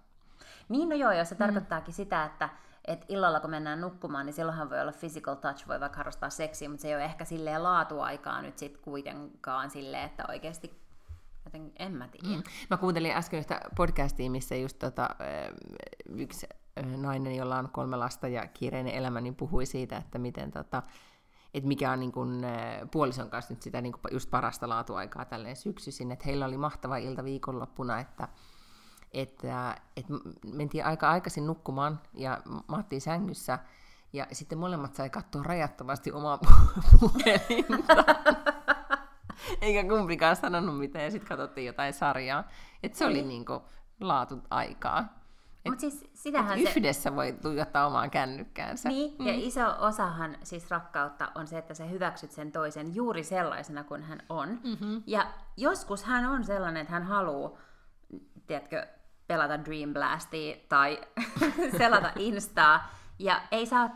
Niin, no joo, jos se mm. tarkoittaakin sitä, että et illalla kun mennään nukkumaan, niin silloinhan voi olla physical touch, voi vaikka harrastaa seksiä, mutta se ei ole ehkä silleen laatuaikaa nyt sit kuitenkaan silleen, että oikeasti, joten en mä tiedä. Mm. Mä kuuntelin äsken yhtä podcastia, missä just tota, ö, yksi ö, nainen, jolla on kolme lasta ja kiireinen elämä, niin puhui siitä, että miten tota, että mikä on niin kuin, puolison kanssa nyt sitä niin kuin just parasta laatuaikaa tälleen syksyisin, että heillä oli mahtava ilta viikonloppuna, että että, että mentiin aika aikaisin nukkumaan ja maattiin sängyssä ja sitten molemmat sai katsoa rajattomasti omaa puhelinta. [LAUGHS] Eikä kumpikaan sanonut mitään ja sitten katsottiin jotain sarjaa. Että se oli niin. niinku laatu aikaa. Mut siis sitähän se... Yhdessä voi tuijottaa omaan kännykkäänsä. Niin, mm. ja iso osahan siis rakkautta on se, että sä hyväksyt sen toisen juuri sellaisena kuin hän on. Mm-hmm. Ja joskus hän on sellainen, että hän haluaa, tiedätkö, pelata Dream Blastia tai [LAUGHS] selata Instaa, ja ei saa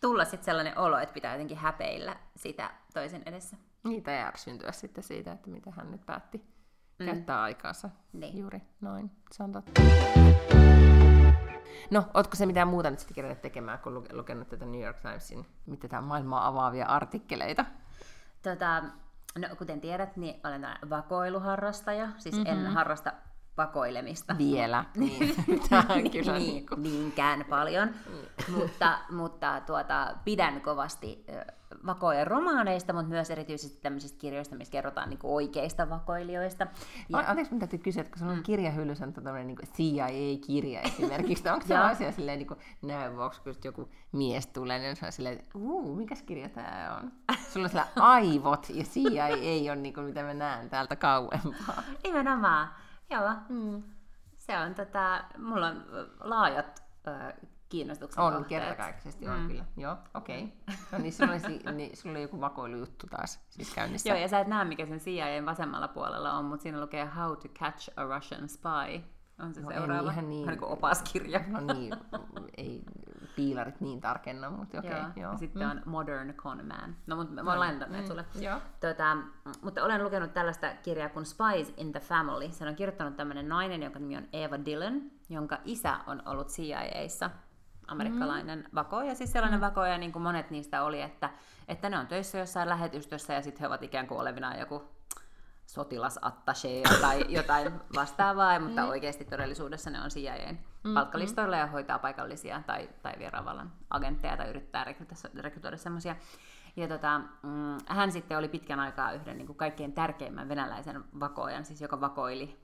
tulla sitten sellainen olo, että pitää jotenkin häpeillä sitä toisen edessä. Niitä ei ärsyntyä sitten siitä, että mitä hän nyt päätti mm. käyttää aikaansa. Niin. Juuri noin, se on totta. No, ootko se mitään muuta nyt sitten kerännyt tekemään, kun lukenut tätä New York Timesin, mitä tämä maailmaa avaavia artikkeleita? Tota, no, kuten tiedät, niin olen vakoiluharrastaja. Siis mm-hmm. en harrasta pakoilemista. Vielä. [LAUGHS] Niin. Tämä on kyllä niin, niin kuin... Niinkään paljon. Mm. mutta mutta tuota, pidän kovasti vakoja romaaneista, mutta myös erityisesti tämmöisistä kirjoista, missä kerrotaan niin oikeista vakoilijoista. Ja... Anteeksi, mitä kysyä, että kun sulla on mm. kirjahyllyssä on tämmöinen [LAUGHS] niin CIA-kirja esimerkiksi, onko se asia silleen niin näin vuoksi, kun joku mies tulee, niin se on silleen, että uu, mikäs kirja tämä on? Sulla on sillä aivot ja CIA ei ole niin kuin, mitä mä näen täältä kauempaa. [LAUGHS] Nimenomaan. Joo. Mm. Se on tätä, mulla on laajat ö, kiinnostuksen On, kohteet. kertakaikkisesti on mm. kyllä. Joo, okei. Okay. No niin, sulla oli, [LAUGHS] niin, sulla oli joku vakoilujuttu taas siis käynnissä. Joo, ja sä et näe, mikä sen CIA vasemmalla puolella on, mutta siinä lukee How to Catch a Russian Spy. On se no, seuraava. Ihan niin, niin opaskirja. No niin, ei piilarit niin tarkenna, mutta okei. Okay, joo. joo. Sitten mm. on Modern Con Man. No, mutta mä oon mm. sulle. Joo. Tota, mutta olen lukenut tällaista kirjaa kuin Spies in the Family. Se on kirjoittanut tämmöinen nainen, jonka nimi on Eva Dillon, jonka isä on ollut CIAissa amerikkalainen mm. vakoja, siis sellainen mm. vakoja, niin kuin monet niistä oli, että, että ne on töissä jossain lähetystössä ja sitten he ovat ikään kuin olevinaan joku sotilasattache tai jotain vastaavaa, mutta mm. oikeasti todellisuudessa ne on CIAn mm. palkkalistoilla ja hoitaa paikallisia tai, tai vieraavallan agentteja tai yrittää rekrytoida, rekrytoida semmoisia. Ja tota, mm, hän sitten oli pitkän aikaa yhden niin kuin kaikkein tärkeimmän venäläisen vakojan, siis joka vakoili,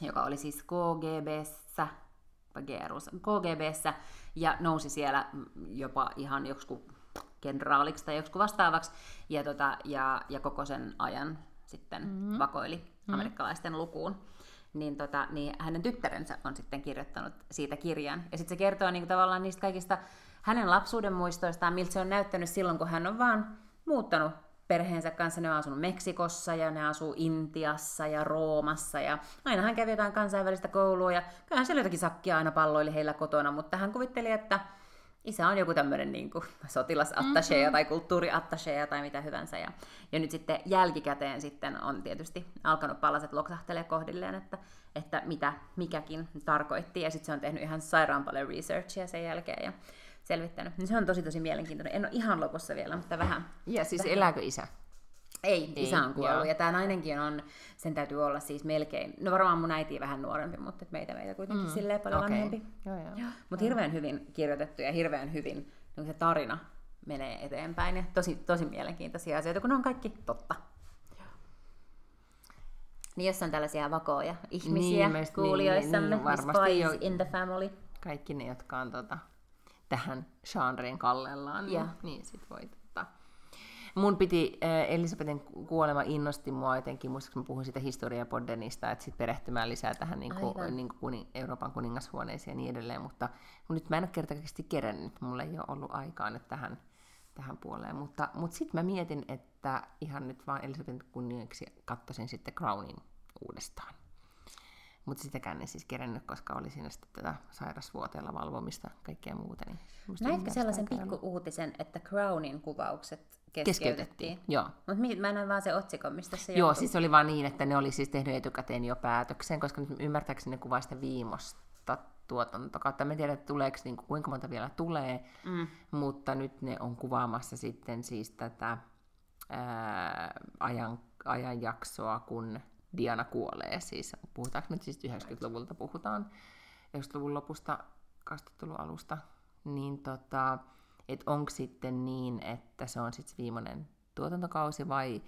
joka oli siis KGBssä, KGBssä ja nousi siellä jopa ihan joku kenraaliksi tai joku vastaavaksi ja, tota, ja, ja koko sen ajan sitten mm-hmm. vakoili mm-hmm. amerikkalaisten lukuun. Niin, tota, niin hänen tyttärensä on sitten kirjoittanut siitä kirjan. Ja sitten se kertoo niin tavallaan niistä kaikista hänen lapsuuden muistoistaan, miltä se on näyttänyt silloin, kun hän on vaan muuttanut perheensä kanssa. Ne on asunut Meksikossa ja ne asuu Intiassa ja Roomassa. Ja aina hän kävi jotain kansainvälistä koulua ja kyllähän siellä jotakin sakkia aina palloili heillä kotona, mutta hän kuvitteli, että isä on joku tämmöinen niin sotilasattache mm-hmm. tai kulttuuriattache tai mitä hyvänsä. Ja, ja nyt sitten jälkikäteen sitten on tietysti alkanut palaset loksahtelee kohdilleen, että, että mitä mikäkin tarkoitti. Ja sitten se on tehnyt ihan sairaan paljon researchia sen jälkeen ja selvittänyt. Niin se on tosi tosi mielenkiintoinen. En ole ihan lopussa vielä, mutta vähän. Ja siis vähän. elääkö isä? Ei, Ei, isä on kuollut. Joo. Ja tämä nainenkin on, sen täytyy olla siis melkein, no varmaan mun äiti vähän nuorempi, mutta meitä meitä kuitenkin mm. silleen paljon okay. vanhempi. Joo, joo. joo. Mutta hirveän hyvin kirjoitettu ja hirveän hyvin niin se tarina menee eteenpäin. Ja tosi, tosi mielenkiintoisia asioita, kun ne on kaikki totta. Niin jos on tällaisia vakoja ihmisiä niin, kuulijoissamme, niin, niin, varmasti jo, in the family. Kaikki ne, jotka on tota, tähän genreen kallellaan, niin, niin sit voi Mun piti, äh, Elisabetin kuolema innosti mua jotenkin, muistaakseni mä puhuin siitä historiapoddenista, että sitten perehtymään lisää tähän niin kuin, niin kuin kuning, Euroopan kuningashuoneeseen ja niin edelleen, mutta nyt mä en ole kertakasti kerännyt, mulla ei ole ollut aikaa nyt tähän, tähän puoleen, mutta, mutta sitten mä mietin, että ihan nyt vaan Elisabetin kunniaksi katsoisin sitten Crownin uudestaan. Mutta sitäkään en siis kerennyt, koska oli siinä sitten tätä sairasvuoteella valvomista kaikkea muuta. Niin Näitkö sellaisen pikku-uutisen, että Crownin kuvaukset keskeytettiin? keskeytettiin. Joo. Mutta mä näin vaan se otsikon, mistä se Joo, siis oli vaan niin, että ne oli siis tehnyt etukäteen jo päätöksen, koska nyt ymmärtääkseni ne kuvaa sitä viimosta tuotantokautta. Mä en tiedä, että tuleeko, niin kuin, kuinka monta vielä tulee, mm. mutta nyt ne on kuvaamassa sitten siis tätä ää, ajan, ajanjaksoa, kun Diana kuolee. Siis, puhutaanko nyt siis 90-luvulta, puhutaan 90-luvun lopusta, 2000-luvun alusta. Niin tota, että onko sitten niin, että se on sitten viimeinen tuotantokausi vai,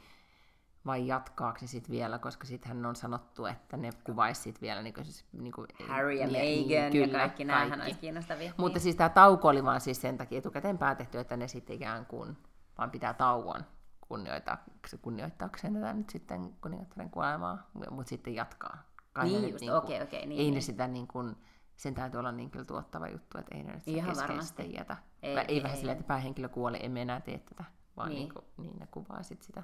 vai jatkaako se sitten vielä, koska sittenhän on sanottu, että ne kuvaisi sitten vielä niin kuin, siis, niin kuin, Harry ja niin, Meghan niin, ja kyllä, kaikki näähän olisi kiinnostavia. Mutta niin. siis tämä tauko oli vaan siis sen takia etukäteen päätetty, että ne sitten ikään kuin vaan pitää tauon kunnioittaa, kunnioittaakseen tätä nyt sitten kuningattaren kuolemaa, mutta sitten jatkaa. Kai ne Niin just, niinku- okei, okei, niin, Ei ne niin. sitä niin kuin, sen täytyy olla niin kyllä tuottava juttu, että ei ne nyt Ihan varmasti. jätä. Ei, Ei, ei, vähän silleen, että päähenkilö kuoli, emme enää tee tätä, vaan Niin. niin, niin, kuin, niin ne kuvaa sit sitä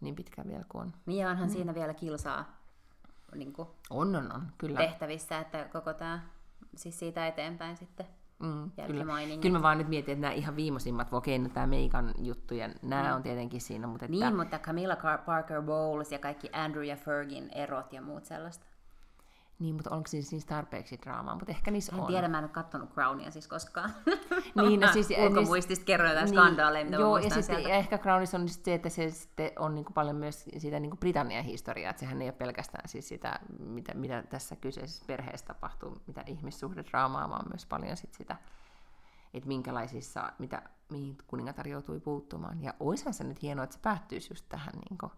niin pitkään vielä kuin on. Niin ja onhan siinä vielä kilsaa niin kuin On, on, on, kyllä. tehtävissä, että koko tämä, siis siitä eteenpäin sitten. Mm, kyllä. kyllä mä vaan nyt mietin, että nämä ihan viimeisimmat, okei, no tämä Meikan juttu ja nämä Mm. on tietenkin siinä, mutta että, Niin, mutta Camilla Parker Bowles ja kaikki Andrew ja Fergin erot ja muut sellaista. Niin, mutta onko siis niissä tarpeeksi draamaa, mutta ehkä niissä En on. tiedä, mä en ole kattonut Crownia siis koskaan. [LAUGHS] Niin, no siis- ulkomuistista kerroin jotain skandaaleja, mitä joo, ja, sitten, ja ehkä Crownissa on se, että se sitten on niin kuin paljon myös sitä niin kuin Britannian historiaa, että sehän ei ole pelkästään siis sitä, mitä, mitä tässä kyseisessä perheessä tapahtuu, mitä ihmissuhdedraamaa, vaan myös paljon sit sitä, että minkälaisissa, mitä, mihin kuningatar joutui puuttumaan. Ja olisihan se nyt hienoa, että se päättyisi just tähän niin kuin,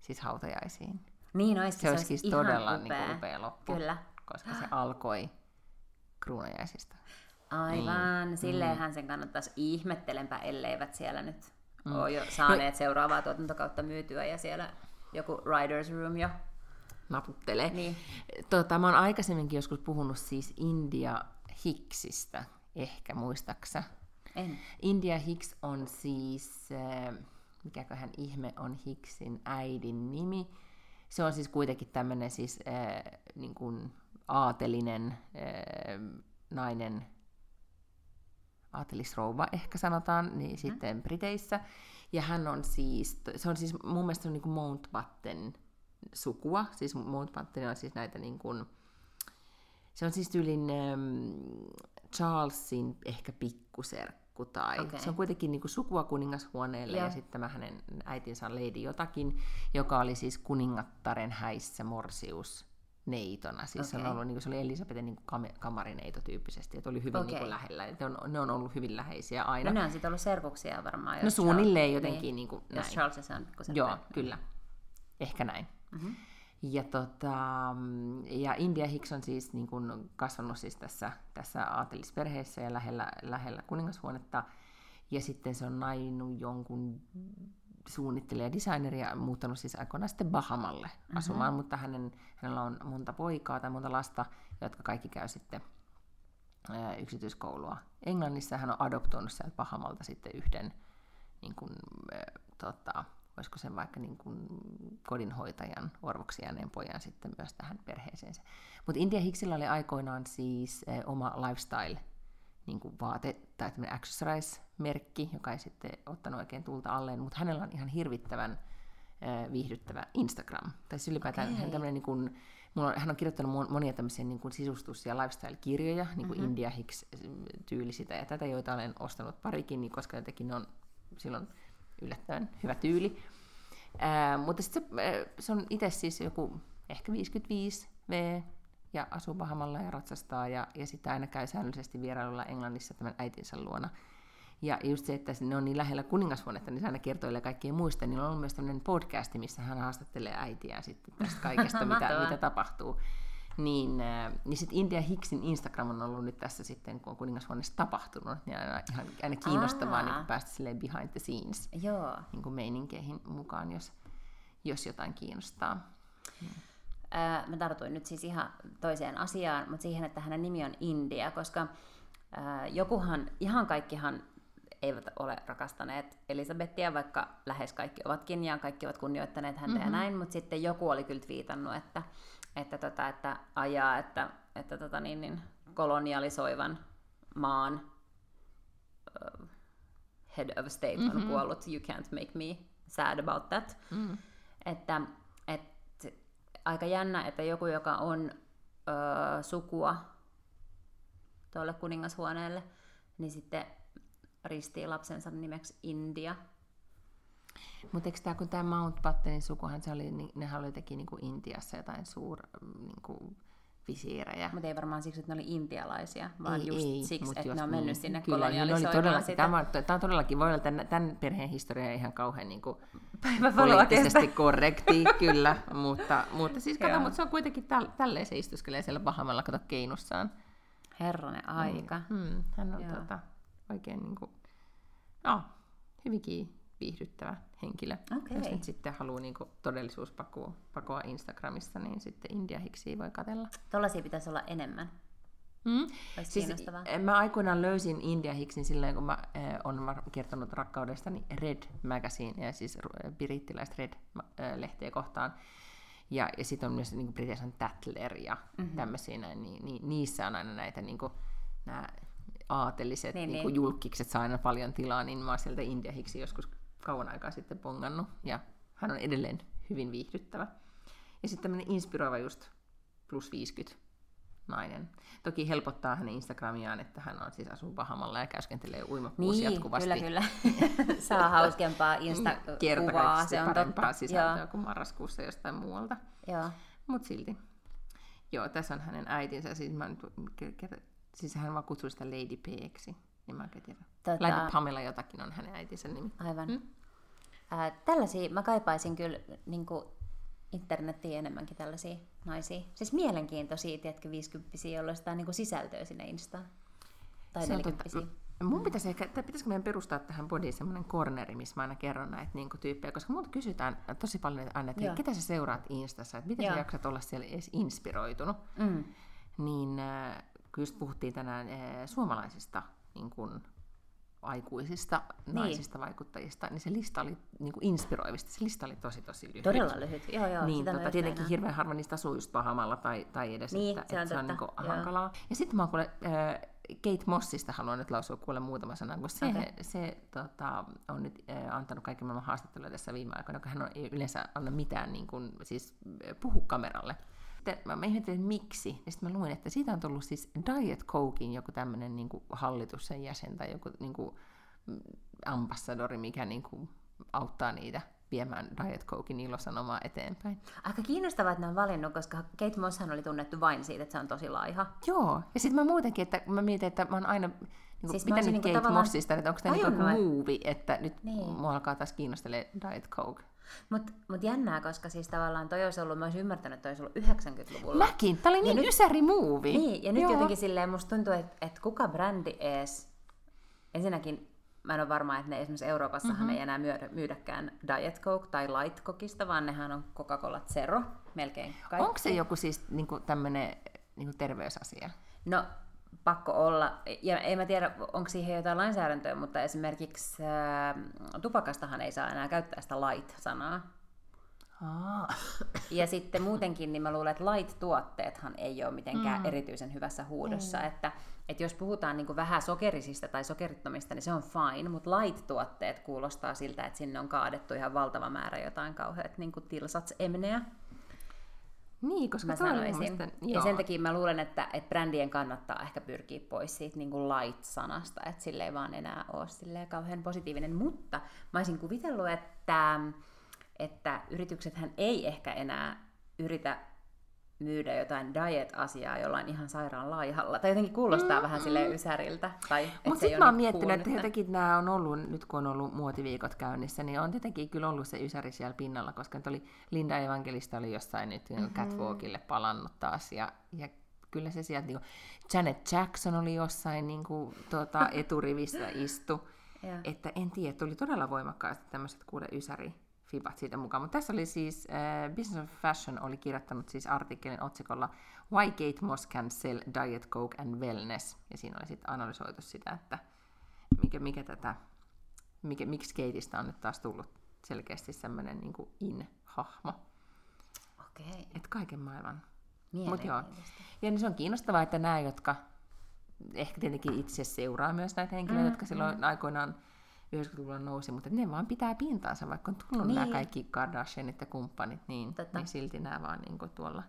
siis hautajaisiin. Niin olisi, Se, olisi ihan todella upea. niin kuin, upea loppu, Kyllä. koska se alkoi kruunajaisista. Aivan, Niin. silleenhän sen kannattaisi ihmettelenpä, elleivät siellä nyt Mm. ole jo saaneet seuraavaa tuotantokautta myytyä ja siellä joku writer's room jo. naputtelee. Niin. Tota, mä oon aikaisemminkin joskus puhunut siis India Hicksistä, ehkä muistaksä. En. India Hicks on siis, äh, mikäköhän ihme on Hicksin äidin nimi. Se on siis kuitenkin tämmöinen siis äh, niin kuin aatelinen äh, nainen, aatelisrouva ehkä sanotaan, niin sitten Briteissä. Ja hän on siis, se on siis mun mielestä se on niin kuin Mountbatten sukua, siis Mountbatten on siis näitä niin kuin, se on siis tyylin ähm, Charlesin ehkä pikkuserkku tai Okei. se on kuitenkin niin kuin sukua kuningashuoneelle Joo. ja sitten tämä hänen äitinsä on Lady jotakin, joka oli siis kuningattaren häissä morsius neitona. Siis se, on ollut, niin kuin, se oli Elisabetin niin kuin kam- kamarineito tyyppisesti, että oli hyvin niin Okei. kuin lähellä. Että on, ne on ollut hyvin läheisiä aina. No ne on sitten ollut serkuksia varmaan. No jos suunnilleen Charles- jotenkin niin kuin Jos näin. Charles on se Joo, kyllä. Ehkä näin. Mm-hmm. Ja, tota, ja India Hicks on siis niin kuin kasvanut siis tässä, tässä aatelisperheessä ja lähellä, lähellä kuningashuonetta. Ja sitten se on nainut jonkun suunnittelija designeri ja muuttanut siis aikoinaan sitten Bahamalle mm-hmm. asumaan, mutta hänen, hänellä on monta poikaa tai monta lasta, jotka kaikki käy sitten ää, yksityiskoulua Englannissa. Hän on adoptoinut sieltä Bahamalta sitten yhden niin kuin, ää, tota, olisiko sen vaikka niin kuin kodinhoitajan orvoksi jääneen pojan sitten myös tähän perheeseensä. Mutta India Hicksillä oli aikoinaan siis eh, oma lifestyle niin kuin vaate tai tämmöinen accessorize-merkki, joka ei sitten ottanut oikein tulta alleen, mutta hänellä on ihan hirvittävän eh, viihdyttävä Instagram. Tai siis ylipäätään Okei. hän, tämmöinen niin kuin, mulla on, hän on kirjoittanut mon- monia tämmöisiä niin kuin sisustus- ja lifestyle-kirjoja, niin kuin mm-hmm. India Hicks-tyyli sitä ja tätä, joita olen ostanut parikin, niin koska jotenkin ne on silloin yllättävän hyvä tyyli. Ää, mutta sitten se, se on itse siis joku ehkä 55 V ja asuu Bahamalla ja ratsastaa ja, ja sitten aina käy säännöllisesti vierailulla Englannissa tämän äitinsä luona. Ja just se, että ne on niin lähellä kuningashuonetta, niin se aina kertoilee kaikkien muista. Niillä on ollut myös tämmöinen podcasti, missä hän haastattelee äitiään sitten tästä kaikesta, [LAUGHS] mitä, mitä tapahtuu. Niin, äh, niin sitten India Hicksin Instagram on ollut nyt tässä sitten, kun on kuningashuoneessa tapahtunut, niin aina, ihan, aina kiinnostavaa Aa. niin päästä silleen behind the scenes Joo. niin kuin meininkeihin mukaan, jos, jos jotain kiinnostaa. Ää, mä tartuin nyt siis ihan toiseen asiaan, mutta siihen, että hänen nimi on India, koska ää, jokuhan, ihan kaikkihan eivät ole rakastaneet Elisabetia, vaikka lähes kaikki ovatkin ja kaikki ovat kunnioittaneet häntä mm-hmm. ja näin, mutta sitten joku oli kyllä viitannut, että, että, tota, että ajaa, että, että tota, niin, niin, kolonialisoivan maan ö, head of state on mm-hmm. kuollut, you can't make me sad about that. Mm. Että, että aika jännä, että joku, joka on ö, sukua tuolle kuningashuoneelle, niin sitten ristii lapsensa nimeksi India. Mutta eikö tämä, kun tämä Mountbattenin sukuhan, se oli, niin nehän oli teki niin kuin Intiassa jotain suur, niin kuin visiirejä. Mutta ei varmaan siksi, että ne oli intialaisia, vaan Ei, just ei, siksi, että ne on niin- mennyt sinne kyllä, niin ne oli kolonialisoimaan todellakin, sitä. Tämä, tämä on todellakin, voi olla tämän, tämän perheen historia ihan kauhean niin kuin, poliittisesti korrekti, kyllä, mutta, mutta siis kato, mutta se on kuitenkin täl, tälleen se istuskelee siellä Bahamalla, kato keinussaan. Herranen aika. Hmm, hän on tota, oikein niin kuin, no, hyvinkin viihdyttävä henkilö. Okei. Jos nyt sitten haluaa niin todellisuuspakoa pakoa Instagramissa, niin sitten India Hiksiä voi katella. Tollaisia pitäisi olla enemmän. Mm. Olisi Siis, eh, mä aikoinaan löysin India Hicksin silleen, kun mä äh, olen var- kertonut rakkaudestani Red Magazine, ja siis ru- brittiläistä Red-lehteä kohtaan. Ja, ja sitten on myös niin British on Tatler ja Mhm. mm-hmm. tämmöisiä, näin, niin, niin, niissä on aina näitä niin kuin, nämä aateliset Niin, niin, niin niin. niin. julkikset saa aina paljon tilaa, niin mä oon sieltä India Hicksin joskus kauan aikaa sitten bongannut, ja hän on edelleen hyvin viihdyttävä. Ja sitten tämmöinen inspiroiva just plus 50 nainen. Toki helpottaa hänen Instagramiaan, että hän on siis asuu Bahamalla ja käyskentelee uimapuussa Niin, jatkuvasti. kyllä, kyllä. [LAUGHS] Saa hauskempaa Kerta Insta-kuvaa, se on parempaa totta. sisältöä Joo, kuin marraskuussa jostain muualta. joo. Mutta silti. Joo, tässä on hänen äitinsä. Siis, mä nyt, siis hän vaan kutsuu sitä Lady P-ksi. Niin mä en tiedä. Tota- Lady Pamela jotakin on hänen äitinsä nimi. Aivan. Mm. Mm. Ää, tällaisia, mä kaipaisin kyllä niin kuin internettiin enemmänkin tällaisia naisia. Siis mielenkiintoisia, tiedätkö, 50 joilla sitä niin kuin sisältöä sinne Instaan. Tai Se on 40 totta. Mun pitäisi ehkä, tai pitäisikö meidän perustaa tähän bodiin semmoinen corneri, missä mä aina kerron näitä niin tyyppejä, koska multa kysytään tosi paljon että aina, että Joo. ketä sä seuraat Instassa, että miten Joo. sä jaksat olla siellä edes inspiroitunut. Mm. Niin äh, just puhuttiin tänään äh, suomalaisista niin kun, aikuisista Niin. naisista vaikuttajista, niin se lista oli niin kuin inspiroivista. Se lista oli tosi tosi lyhyt. Todella lyhyt. Joo, joo. niin, tota, tietenkin meinaan. hirveän harva niistä asuu just pahamalla tai, tai edes, Niin, että, se on että se on niinku joo. hankalaa. Ja sitten mä oon kuule, äh, Kate Mossista haluan nyt lausua kuule muutama sana, kun se, okay. se tota, on nyt äh, antanut kaiken maailman haastatteluja tässä viime aikoina, kun hän on, ei yleensä anna mitään niin kuin, siis, äh, puhu kameralle. Mä, mä ihmettelin, että miksi. Ja sitten mä luin, että siitä on tullut siis Diet Cokein joku tämmöinen niin hallitus sen jäsen tai joku niin kuin, ambassadori, mikä niin kuin, auttaa niitä viemään Diet Cokein ilosanomaa eteenpäin. Aika kiinnostavaa, että ne on valinnut, koska Kate Mosshan oli tunnettu vain siitä, että se on tosi laiha. Joo, ja sitten mä muutenkin, että mä mietin, että mä oon aina niin Siis siis mitä nyt niinku Kate tavallaan Mossista, että onko tämä niin tajunnut, joku että- nyt Niin. niin. mua alkaa taas kiinnostelee Diet Coke. Mutta mut jännää, koska siis tavallaan toi olisi ollut, mä olisin ymmärtänyt, että toi olisi ollut 90-luvulla. Mäkin, tää oli niin nyt- ysäri muuvi. Niin, ja nyt Joo. jotenkin silleen musta tuntuu, että, että kuka brändi ees, ensinnäkin mä en ole varma, että ne esimerkiksi Euroopassahan Mhm. mm-hmm. ei enää myydä, myydäkään Diet Coke tai Light Cokeista, vaan nehän on Coca-Cola Zero, melkein kaikki. Onko se joku siis niinku tämmönen niinku terveysasia? No, pakko olla. Ja en mä tiedä, onko siihen jotain lainsäädäntöä, mutta esimerkiksi ää, tupakastahan ei saa enää käyttää sitä light-sanaa. Aa. Ja sitten muutenkin, niin mä luulen, että light-tuotteethan ei ole mitenkään mm. erityisen hyvässä huudossa. Että, että jos puhutaan niin vähän sokerisista tai sokerittomista, niin se on fine, mutta light-tuotteet kuulostaa siltä, että sinne on kaadettu ihan valtava määrä jotain kauheat niin kuin tilsats-emneä. Niin, koska Mä sanoisin. Ja joo. sen takia mä luulen, että, että brändien kannattaa ehkä pyrkiä pois siitä niin kuin light-sanasta, että sille ei vaan enää ole silleen kauhean positiivinen. Mutta mä olisin kuvitellut, että, että yrityksethän ei ehkä enää yritä myydä jotain diet-asiaa jollain ihan sairaan laihalla. Tai jotenkin kuulostaa mm, vähän silleen ysäriltä. Mutta sitten mä oon niin miettinyt, että jotenkin nämä on ollut, nyt kun on ollut muotiviikot käynnissä, niin on tietenkin kyllä ollut se ysäri siellä pinnalla, koska nyt oli Linda Evangelista oli jossain nyt mm-hmm. Catwalkille palannut taas, ja, ja kyllä se sieltä, niin Janet Jackson oli jossain niin kuin, tuota, [LAUGHS] eturivissä istu, että en tiedä, oli todella voimakkaasti tämmöiset kuule ysäri fibat siitä mukaan. Mutta tässä oli siis, äh, Business of Fashion oli kirjoittanut siis artikkelin otsikolla Why Kate Moss can sell Diet Coke and Wellness. Ja siinä oli sitten analysoitu sitä, että mikä, mikä tätä, mikä, miksi Kateista on nyt taas tullut selkeästi semmoinen niin in-hahmo. Okei, Että kaiken maailman. Mut joo. Ja niin se on kiinnostavaa, että nämä, jotka ehkä tietenkin itse seuraa myös näitä henkilöitä, mm, jotka silloin mm. aikoinaan 90-luvulla nousi, mutta ne vaan pitää pintaansa, vaikka on tullut niin. nämä Niin. kaikki Kardashianit ja kumppanit, niin, Totta. niin silti nämä vaan niin kuin tuolla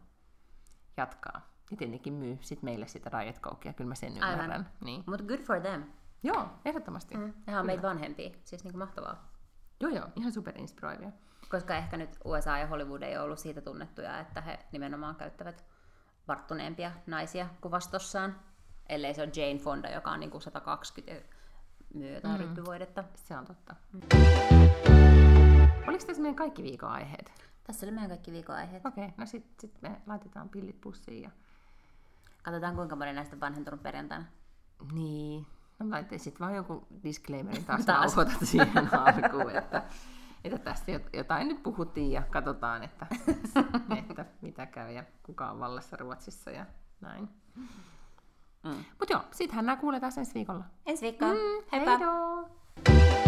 jatkaa. Ja tietenkin myy sit meille sitä Diet Cokea, kyllä mä sen Aivan. ymmärrän. Niin. Mutta good for them. Joo, ehdottomasti. Mm. Nehän on meitä vanhempia, siis niinku mahtavaa. Joo, joo, ihan superinspiroivia. Koska ehkä nyt USA ja Hollywood ei ole ollut siitä tunnettuja, että he nimenomaan käyttävät varttuneempia naisia kuvastossaan, ellei se ole Jane Fonda, joka on niin kuin 120 jotain mm. ryppyvoidetta. Se on totta. Mm. Oliko tässä meidän kaikki viikon aiheet? Tässä oli meidän kaikki viikon aiheet. Okei, okay, no sitten sit me laitetaan pillit pussiin ja... Katsotaan kuinka moni näistä on vanhentunut perjantaina. Niin. No laittein sitten vaan joku disclaimerin taas, [LAUGHS] taas. nauhoitat siihen [LAUGHS] alkuun, että, että tästä jotain nyt puhuttiin ja katsotaan, että, [LAUGHS] että mitä käy ja kuka on vallassa Ruotsissa ja näin. Mm. Mutta joo, sitähän nämä kuuletaan ensi viikolla. Ensi viikolla. Mm, Heippa! Heido.